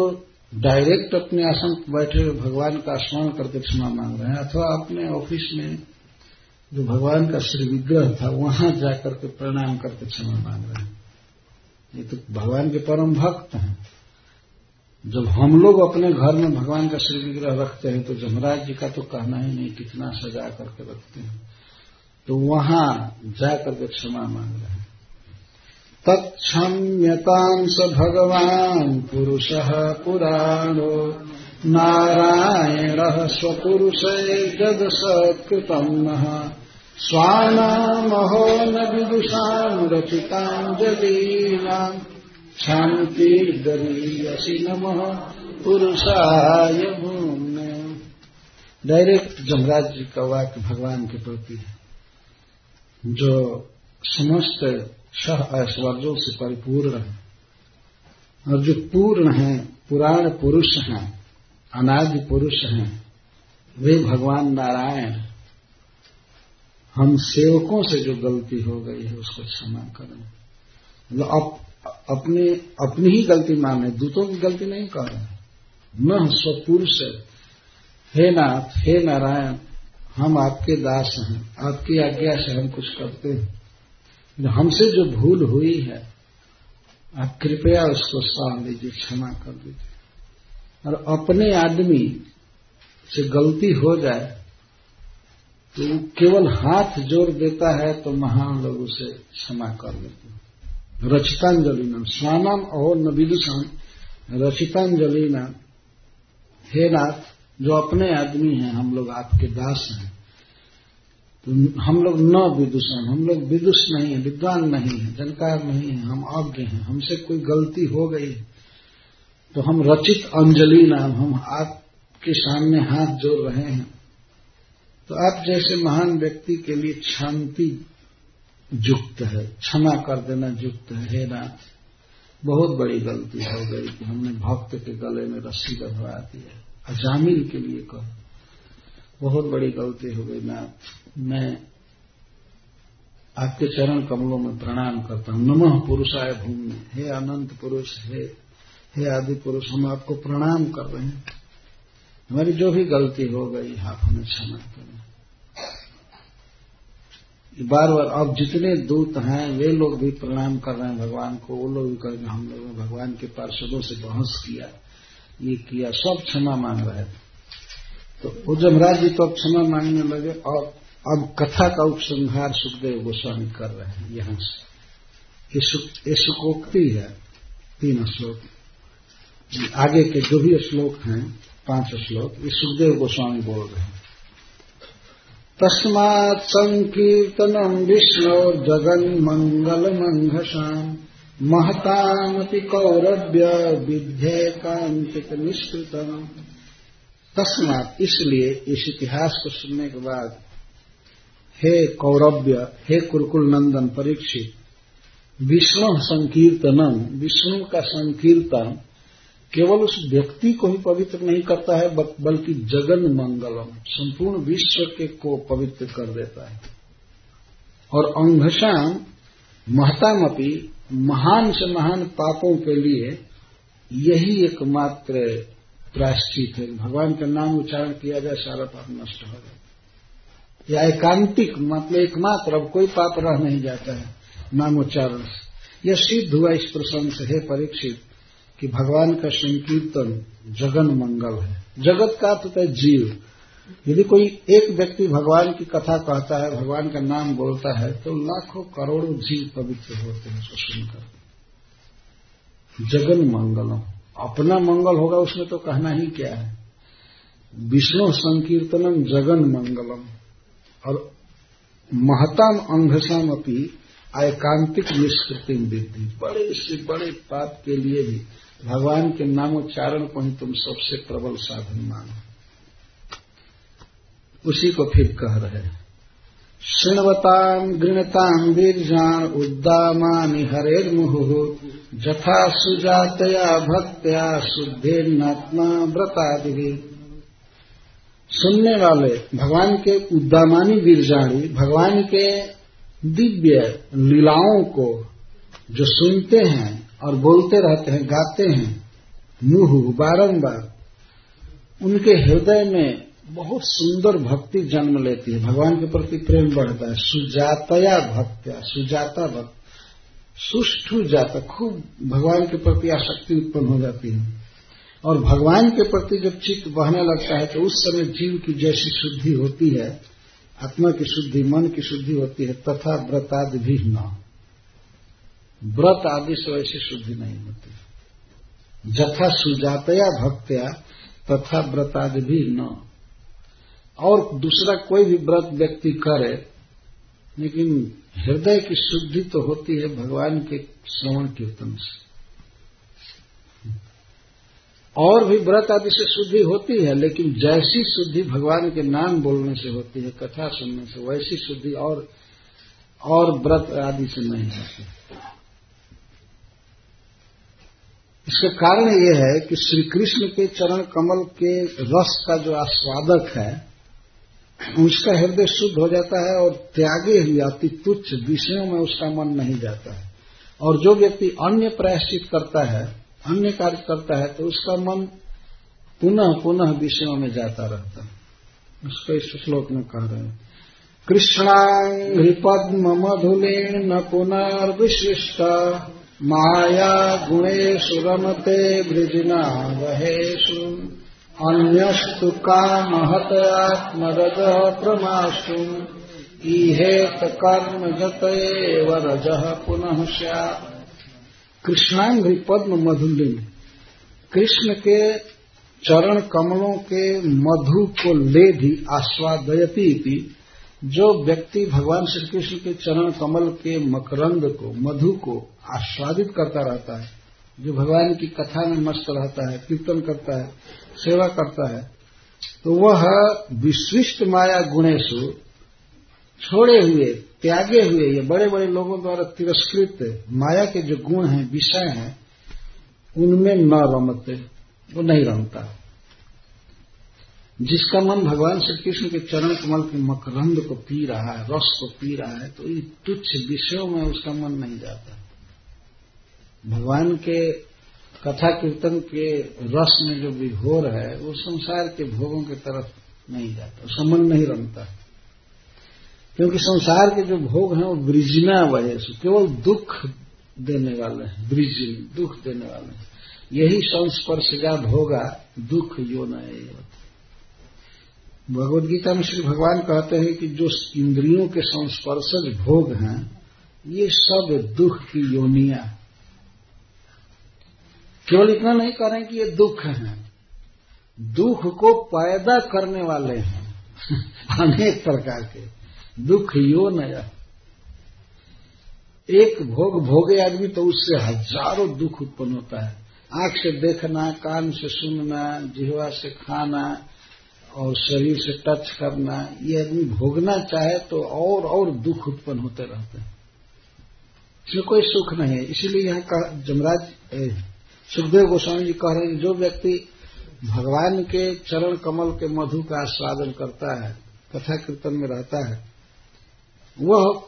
डायरेक्ट अपने आसन बैठे हुए भगवान का स्मरण करके क्षमा मांग रहे हैं, अथवा अपने ऑफ़िस में जो भगवान का श्री विग्रह था, वहाँ जाकर के प्रणाम करके क्षमा मांग रहे हैं। ये तो भगवान के परम भक्त हैं। जब हम लोग अपने घर में भगवान का श्री विग्रह रखते हैं तो जमराज जी का तो कहना ही नहीं, कितना सजा करके रखते हैं। तो वहाँ जाकर के क्षमा मांग रहे हैं। तत्क्षम्यतां स भगवान् पुरुषः पुराणो। नारायणः स्वपुरुषैर्जदसत्कृतम् नः। स्वानामहो न विदुषाम् रचिताञ्जलीनाम् शान्तिर्गरीयसि नमः पुरुषाय भूम्ने। डायरेक्ट जमराज जी का वाक्य भगवान के प्रति है। जो समस्त सह ऐश्वर्यों से परिपूर्ण है और जो पूर्ण है पुराण पुरुष हैं अनादि पुरुष हैं वे भगवान नारायण हम सेवकों से जो गलती हो गई है उसको क्षमा करें। मतलब अप, अपने अपनी ही गलती माने दूतों की गलती नहीं करें। न स्वपुरुष हे नाथ हे नारायण हम आपके दास हैं, आपकी आज्ञा से हम कुछ करते हैं। हमसे जो भूल हुई है, आप कृपया उसको सह लीजिए क्षमा कर दीजिए। और अपने आदमी से गलती हो जाए तो केवल हाथ जोड़ देता है तो महान लोग उसे क्षमा कर देते हैं। रचितांजलि नाम स्वानम और न विदुषान रचितांजलि नाम, हे नाथ जो अपने आदमी हैं, हम लोग आपके दास हैं। तो हम लोग न विदुषण, हम लोग विदुष नहीं है, विद्वान नहीं है, जानकार नहीं है, हम अज्ञ हैं। हमसे कोई गलती हो गई तो हम रचित अंजलि नाम, हम आपके सामने हाथ जोड़ रहे हैं। तो आप जैसे महान व्यक्ति के लिए शांति युक्त है, क्षमा कर देना युक्त है, हे नाथ, बहुत बड़ी गलती हो गई कि हमने भक्त के गले में रस्सी बधवा दी है अजामिल के लिए कहो। बहुत बड़ी गलती हो गई। नाथ मैं आपके चरण कमलों में प्रणाम करता हूँ। नमः पुरुषाय भूमि। हे अनंत पुरुष, हे हे आदि पुरुष, हम आपको प्रणाम कर रहे हैं। हमारी जो भी गलती हो गई, आप हमें क्षमा करें। बार बार अब जितने दूत हैं, वे लोग भी प्रणाम कर रहे हैं। भगवान को, वो लोग भी करेंगे हम लोगों ने भगवान के पार्षदों से बहस किया। ये किया, सब क्षमा मांग रहे थे। तो वो जमराज जी तो अब क्षमा मांगने लगे और अब कथा का उपसंहार सुखदेव गोस्वामी कर रहे हैं यहाँ से। ये सुकोक्ति है तीन श्लोक। आगे के जो भी श्लोक हैं, पाँच श्लोक, ये सुखदेव गोस्वामी बोल रहे हैं। तस्मात् संकीर्तनम विष्णु जगन मंगल मंघसाम महतामपि कौरव्य विद्ये कांतिक निष्कृतम तस्मात इसलिए इस इतिहास को सुनने के बाद हे कौरव्य, हे कुरकुल नंदन परीक्षित, विष्णु संकीर्तनम, विष्णु का संकीर्तन केवल उस व्यक्ति को ही पवित्र नहीं करता है बल्कि जगन मंगलम, संपूर्ण विश्व के को पवित्र कर देता है। और अंघशाम महतामपी महान से महान पापों के लिए यही एकमात्र प्रायश्चित है भगवान का नाम उच्चारण किया जाए, सारा पाप नष्ट हो जाए। या एकांतिक मतलब एकमात्र, अब कोई पाप रह नहीं जाता है। नामोच्चारण से। यह सिद्ध हुआ इस प्रसंग से, है परीक्षित, कि भगवान का संकीर्तन जगन मंगल है। जगत का तो जीव। यदि कोई एक व्यक्ति भगवान की कथा कहता है, भगवान का नाम बोलता है तो लाखों करोड़ों जीव पवित्र होते हैं उसको सुनकर जगन मंगलम। अपना मंगल होगा, उसमें तो कहना ही क्या है? विष्णु संकीर्तनम जगन मंगलम। और महताम अंघसाम अपनी एकांतिक निष्कृति वृद्धि। बड़े से बड़े पाप के लिए भी भगवान के नामोच्चारण को ही तुम सबसे प्रबल साधन मानो। उसी को फिर कह रहे शृणवताम गृणताम वीरजान उद्दामानि, हरेर्मुहु, जथा सुजातया भक्तया भक्त्या शुद्धेन्नात्मा व्रतादि। सुनने वाले, भगवान के उद्दामानी वीरजाणी भगवान के दिव्य लीलाओं को जो सुनते हैं और बोलते रहते हैं, गाते हैं, मुह बारंबार, उनके हृदय में बहुत सुंदर भक्ति जन्म लेती है। भगवान के प्रति प्रेम बढ़ता है। सुजातया भक्त्या सुजाता भक्त, सुष्ठु जाता, खूब भगवान के प्रति आसक्ति उत्पन्न हो जाती है। और भगवान के प्रति जब चित्त बहने लगता है तो उस समय जीव की जैसी शुद्धि होती है, आत्मा की शुद्धि, मन की शुद्धि होती है, तथा व्रत आदि भी न। व्रत आदि से वैसी शुद्धि नहीं होती। जथा सुजातया भक्त्या, तथा व्रत आदि भी न। और दूसरा कोई भी व्रत व्यक्ति करे, लेकिन हृदय की शुद्धि तो होती है भगवान के श्रवण कीर्तन से। और भी व्रत आदि से शुद्धि होती है, लेकिन जैसी शुद्धि भगवान के नाम बोलने से होती है, कथा सुनने से, वैसी शुद्धि और और व्रत आदि से नहीं होती। इसका कारण यह है कि श्री कृष्ण के चरण कमल के रस का जो आस्वादक है उसका हृदय शुद्ध हो जाता है और त्यागे हुए अति तुच्छ विषयों में उसका मन नहीं जाता है। और जो व्यक्ति अन्य प्रायश्चित करता है, अन्य कार्य करता है तो उसका मन पुनः पुनः विषयों में जाता रहता है। उसको इस श्लोक में कह रहे हैं। कृष्णांग्रि पद्म मधुलेन न पुनर्विशिष्ट माया गुणेशु रमते वृजिना वहेशु अन्यस्तु कामहतयात्मरज प्रमाशु ईहेत कर्म जत रज पुनः स्यात्। कृष्णांग्री पद्म मधुलिंग कृष्ण के चरण कमलों के मधु को ले भी आस्वादयती जो व्यक्ति भगवान श्री कृष्ण के चरण कमल के मकरंद को, मधु को आस्वादित करता रहता है, जो भगवान की कथा में मस्त रहता है, कीर्तन करता है सेवा करता है तो वह विशिष्ट माया गुणेशु छोड़े हुए, त्यागे हुए, ये बड़े बड़े लोगों द्वारा तिरस्कृत माया के जो गुण हैं, विषय हैं, उनमें न रमते, वो नहीं रमता। जिसका मन भगवान श्री कृष्ण के चरण कमल के मकरंद को पी रहा है, रस को पी रहा है तो इन तुच्छ विषयों में उसका मन नहीं जाता। भगवान के कथा कीर्तन के रस में जो विभोर है, वो संसार के भोगों की तरफ़ नहीं जाता मन नहीं रंगता क्योंकि संसार के जो भोग हैं, वो ब्रिजना वजह से, केवल दुख देने वाले हैं ब्रिजिन दुख देने वाले हैं। यही संस्पर्शजा भोगा, दुख यो न भगवद गीता में श्री भगवान कहते हैं कि जो इंद्रियों के संस्पर्शज भोग हैं, ये सब दुख की योनिया केवल इतना नहीं कह रहे कि ये दुख है। दुख को पैदा करने वाले हैं। अनेक प्रकार के। दुख यो नया एक भोग, भोगे आदमी तो उससे हज़ारों दुख उत्पन्न होता है। आँख से देखना, कान से सुनना, जिहवा से खाना और शरीर से टच करना, ये आदमी भोगना चाहे तो और और दुख उत्पन्न होते रहते हैं। इसमें कोई सुख नहीं है। इसीलिए यहाँ जमराज सुखदेव गोस्वामी जी कह रहे हैं, जो व्यक्ति भगवान के चरण कमल के मधु का आस्वादन करता है, कथा कीर्तन में रहता है, वह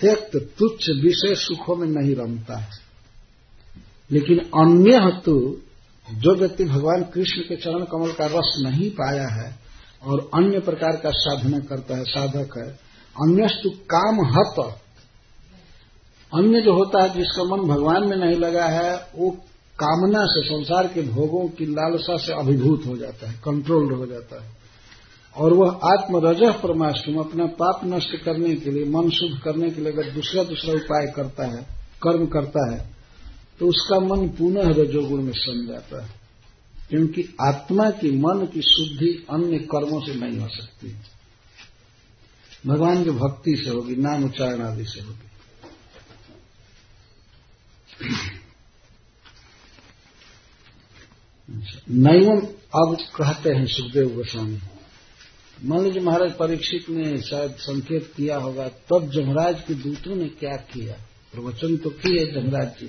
त्यक्त तुच्छ विषय सुखों में नहीं रमता है। लेकिन अन्य तो जो व्यक्ति भगवान कृष्ण के चरण कमल का रस नहीं पाया है, और अन्य प्रकार का साधना करता है, साधक है, अन्यस्तु काम हत अन्य जो होता है, जिसका मन भगवान में नहीं लगा है, वो कामना से, संसार के भोगों की लालसा से अभिभूत हो जाता है कंट्रोल्ड हो जाता है। और वह आत्मरज परमाष्टम अपना पाप नष्ट करने के लिए, मन शुद्ध करने के लिए अगर दूसरा दूसरा उपाय करता है, कर्म करता है तो उसका मन पुनः रजोगुण में सम जाता है। क्योंकि आत्मा की मन की शुद्धि अन्य कर्मों से नहीं हो सकती। भगवान की भक्ति से होगी, नाम उच्चारण आदि से होगी। नैवम अब कहते हैं सुखदेव गोस्वामी। मान लीजिए महाराज परीक्षित ने शायद संकेत किया होगा, तब जमराज के दूतों ने क्या किया? प्रवचन तो किए जमराज जी।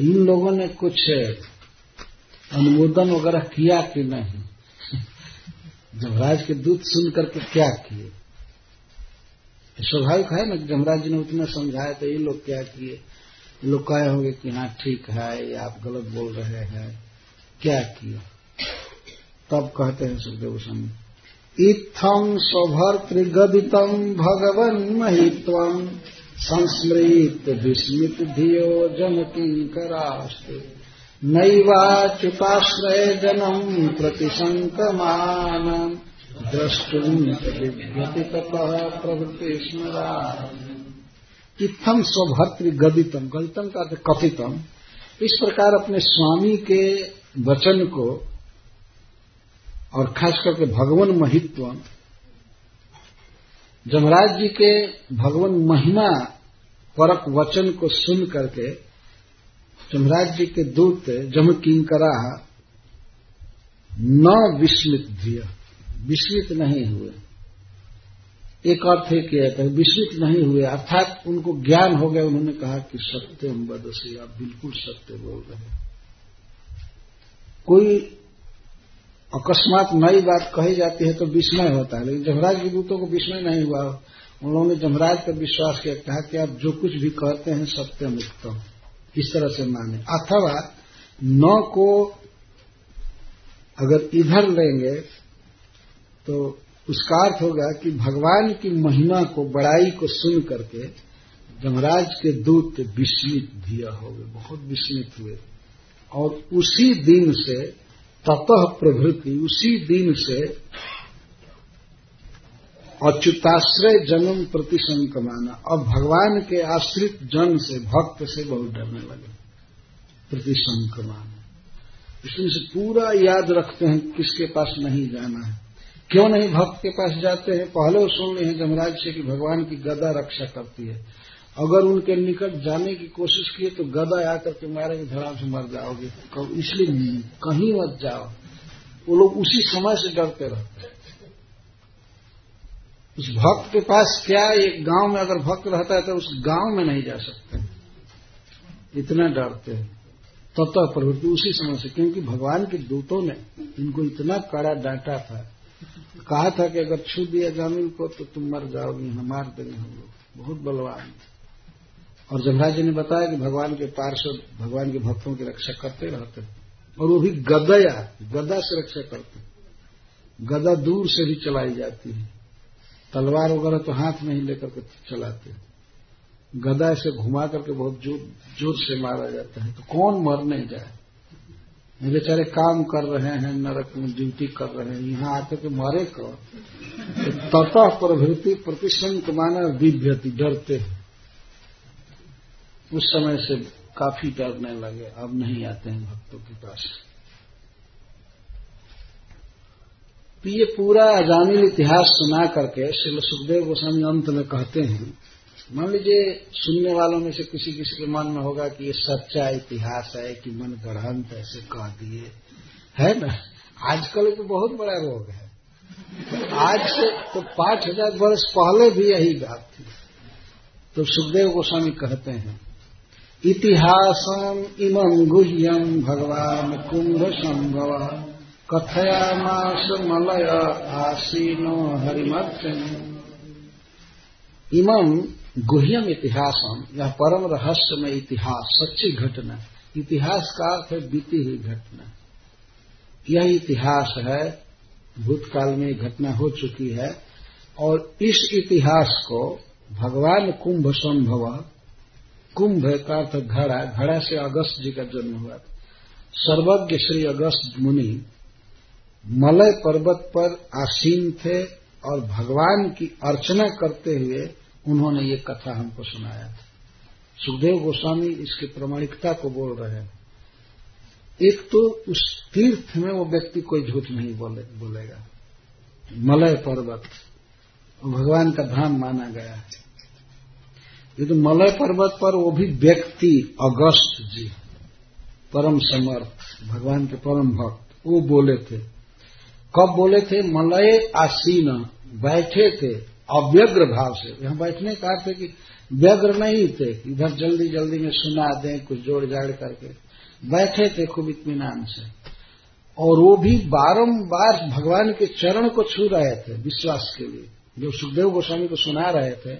इन लोगों ने कुछ अनुमोदन वगैरह किया कि नहीं? जमराज के दूत सुन करके क्या किए? स्वाभाविक है ना जमराज जी ने उतना समझाया तो ये लोग क्या किए? लोग कहे होंगे कि हाँ ठीक है, या आप गलत बोल रहे हैं। क्या किए तब कहते हैं सुखदेव स्वामी इत्थम स्वभर्तृगदितम भगवन महित्वम संस्मृत विस्मित धियो जन किंकरास्ते नैवाच्युताश्रय जनम प्रतिशंकमान द्रष्टुम प्रवृत्ति स्मरा इत्थम स्वभर्तृ गदितम गदितम का कथितम इस प्रकार अपने स्वामी के वचन को और खास करके भगवान महित्व, जमराज जी के भगवान महिमा परक वचन को सुन करके जमराज जी के दूत जम किंकरा न विस्मित धिय, विस्मित नहीं हुए। एक अर्थ है कि है विस्मित नहीं हुए। अर्थात उनको ज्ञान हो गया, उन्होंने कहा कि सत्य हम बदसी आप बिल्कुल सत्य बोल रहे हैं। कोई अकस्मात नई बात कही जाती है तो विस्मय होता है, लेकिन जमराज के दूतों को विस्मय नहीं हुआ। उन्होंने जमराज पर विश्वास किया, कहा कि आप जो कुछ भी कहते हैं, सत्य मुक्त इस तरह से माने। अथवा न को अगर इधर लेंगे तो उसका अर्थ होगा कि भगवान की महिमा को, बड़ाई को सुन करके जमराज के दूत विस्मित दिया हो गए, बहुत विस्मित हुए। और उसी दिन से, ततः प्रभृति, उसी दिन से अच्युताश्रय जन्म प्रति संकमाना। अब भगवान के आश्रित जन से, भक्त से बहुत डरने लगे। प्रति संकमाना। इसलिए से पूरा याद रखते हैं, किसके पास नहीं जाना है। क्यों नहीं भक्त के पास जाते हैं? पहले वो सुन रहे हैं जमराज से कि भगवान की गदा रक्षा करती है। अगर उनके निकट जाने की कोशिश की तो गदा आकर के मारेंगे, धड़ाम से मर जाओगे। इसलिए कहीं मत जाओ। वो लोग उसी समय से डरते रहते हैं। उस भक्त के पास क्या एक गाँव में अगर भक्त रहता है तो उस गाँव में नहीं जा सकते। इतना डरते हैं। तत्व प्रवृत्ति उसी समय से, क्योंकि भगवान के दूतों ने इनको इतना कड़ा डांटा था कहा था कि अगर छू दिया जामिल को तो तुम मर जाओगे मार देंगे हम लोग। बहुत बलवान और जमराज जी ने बताया कि भगवान के पार्षद, भगवान के भक्तों की रक्षा करते रहते और वो भी गदया, गदा से रक्षा करते गदा दूर से भी चलाई जाती है। तलवार वगैरह तो हाथ में ही लेकर के चलाते गदा से घुमा करके बहुत ज़ोर ज़ोर से मारा जाता है। तो कौन मरने जाए? बेचारे काम कर रहे हैं, नरक में ड्यूटी कर रहे हैं, यहाँ आकर के मारे कौन? तो ततः प्रभृति प्रतिशंक माना दिव्यति डरते उस समय से काफ़ी डरने लगे, अब नहीं आते हैं भक्तों के पास। तो ये पूरा अजामिल इतिहास सुना करके श्री सुखदेव गोस्वामी अंत में कहते हैं मान लीजिए, सुनने वालों में से किसी किसी के मन में होगा कि ये सच्चा इतिहास है, कि मन गढ़ंत ऐसे कह दिए। है ना? आजकल तो बहुत बड़ा रोग है। आज से तो पाँच हज़ार वर्ष पहले भी यही बात थी। तो सुखदेव गोस्वामी कहते हैं इतिहासम इमं गुह्यम भगवान कुंभ संभव कथयामास मलय आसीनो हरिमर्चन इमं गुह्यम इतिहासम, यह परम रहस्यमय इतिहास, सच्ची घटना। इतिहास का अर्थ है बीती हुई घटना। यह इतिहास है, भूतकाल में घटना हो चुकी है, और इस इतिहास को भगवान कुंभ संभव, कुंभ का अर्थ घड़ा घड़ा से अगस्त जी का जन्म हुआ सर्वज्ञ श्री अगस्त मुनि मलय पर्वत पर आसीन थे और भगवान की अर्चना करते हुए उन्होंने ये कथा हमको सुनाया था। सुखदेव गोस्वामी इसकी प्रमाणिकता को बोल रहे हैं। एक तो उस तीर्थ में वो व्यक्ति कोई झूठ नहीं बोले, बोलेगा। मलय पर्वत भगवान का धाम माना गया है। ये तो मलय पर्वत पर वो भी व्यक्ति अगस्त जी परम समर्थ भगवान के परम भक्त वो बोले थे। कब बोले थे? मलय आसीन बैठे थे। अव्यग्र भाव से। यहाँ बैठने का अर्थ है कि व्यग्र नहीं थे। इधर जल्दी जल्दी में सुना दें, कुछ जोड़ जाड़ करके। बैठे थे खूब इतमान से। और वो भी बारंबार भगवान के चरण को छू रहे थे विश्वास के लिए। जो सुखदेव गोस्वामी को सुना रहे थे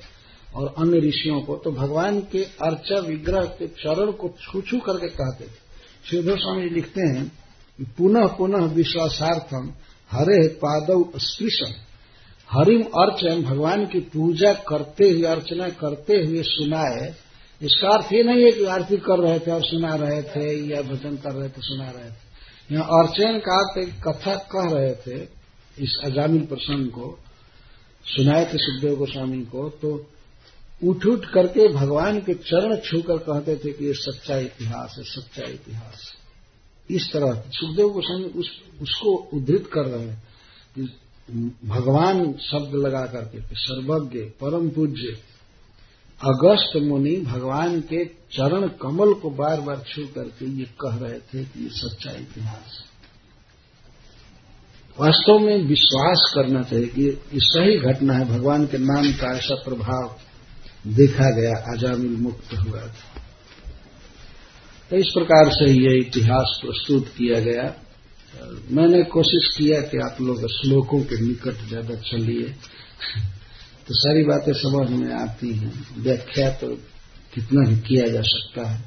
और अन्य ऋषियों को तो भगवान के अर्चा विग्रह के चरण को छू छू करके कहते थे। सुखदेव स्वामी लिखते हैं पुनः पुनः विश्वासार्थम हरे पादव स्पृशन हरिम अर्चन भगवान की पूजा करते हुए अर्चना करते हुए सुनाए। इसका अर्थ ये नहीं है कि आरती कर रहे थे और सुना रहे थे या भजन कर रहे थे सुना रहे थे। यहाँ अर्चन का अर्थ एक कथा कह रहे थे इस अजामिल प्रसंग को। सुनाए थे सुखदेव गोस्वामी को तो उठ उठ करके भगवान के चरण छूकर कहते थे कि ये सच्चा इतिहास है सच्चा इतिहास। इस तरह सुखदेव गोस्वामी उस, उसको उद्धृत कर रहे हैं भगवान शब्द लगा करके सर्वज्ञ, परम पूज्य। अगस्त मुनि भगवान के चरण कमल को बार बार छू करके ये कह रहे थे कि ये सच्चा इतिहास वास्तव में विश्वास करना चाहिए कि ये सही घटना है। भगवान के नाम का ऐसा प्रभाव देखा गया आजामिल मुक्त हुआ था। तो इस प्रकार से ये इतिहास प्रस्तुत किया गया। मैंने कोशिश किया कि आप लोग श्लोकों के निकट ज़्यादा चलिए। तो सारी बातें समझ में आती हैं। व्याख्या तो कितना ही किया जा सकता है।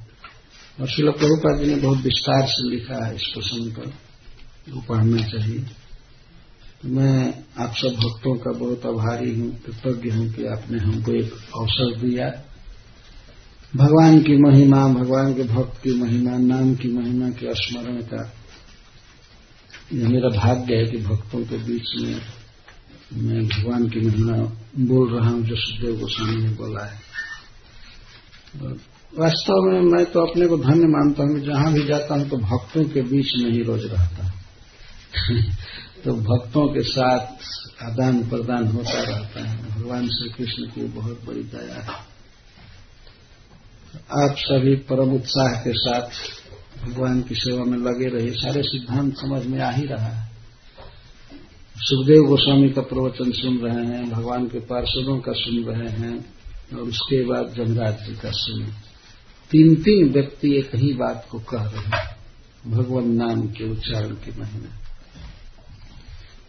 और शिल प्रभुपा जी ने बहुत विस्तार से लिखा है इस प्रसंग पर। वो पढ़ना चाहिए। तो मैं आप सब भक्तों का बहुत आभारी हूँ, कृतज्ञ हूँ कि आपने हमको एक अवसर दिया। भगवान की महिमा, भगवान के भक्त की महिमा, नाम की महिमा के स्मरण का मेरा भाग्य है कि भक्तों के बीच में मैं भगवान की महिमा बोल रहा हूँ, जो सुखदेव गोस्वामी ने बोला है। वास्तव में मैं तो अपने को धन्य मानता हूँ जहाँ भी जाता हूँ तो भक्तों के बीच में ही रोज रहता हूँ। तो भक्तों के साथ आदान प्रदान होता रहता है। भगवान श्री कृष्ण की बहुत बड़ी दया है। आप सभी परम उत्साह के साथ भगवान की सेवा में लगे रहे सारे सिद्धांत समझ में आ ही रहा है। सुखदेव गोस्वामी का प्रवचन सुन रहे हैं, भगवान के पार्षदों का सुन रहे हैं, और उसके बाद जमराज जी का सुन। तीन तीन व्यक्ति एक ही बात को कह रहे हैं, भगवान नाम के उच्चारण के महीने।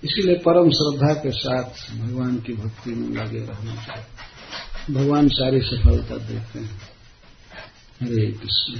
इसीलिए परम श्रद्धा के साथ भगवान की भक्ति में लगे रहना चाहिए। भगवान सारी सफलता देते हैं। Hare Krishna.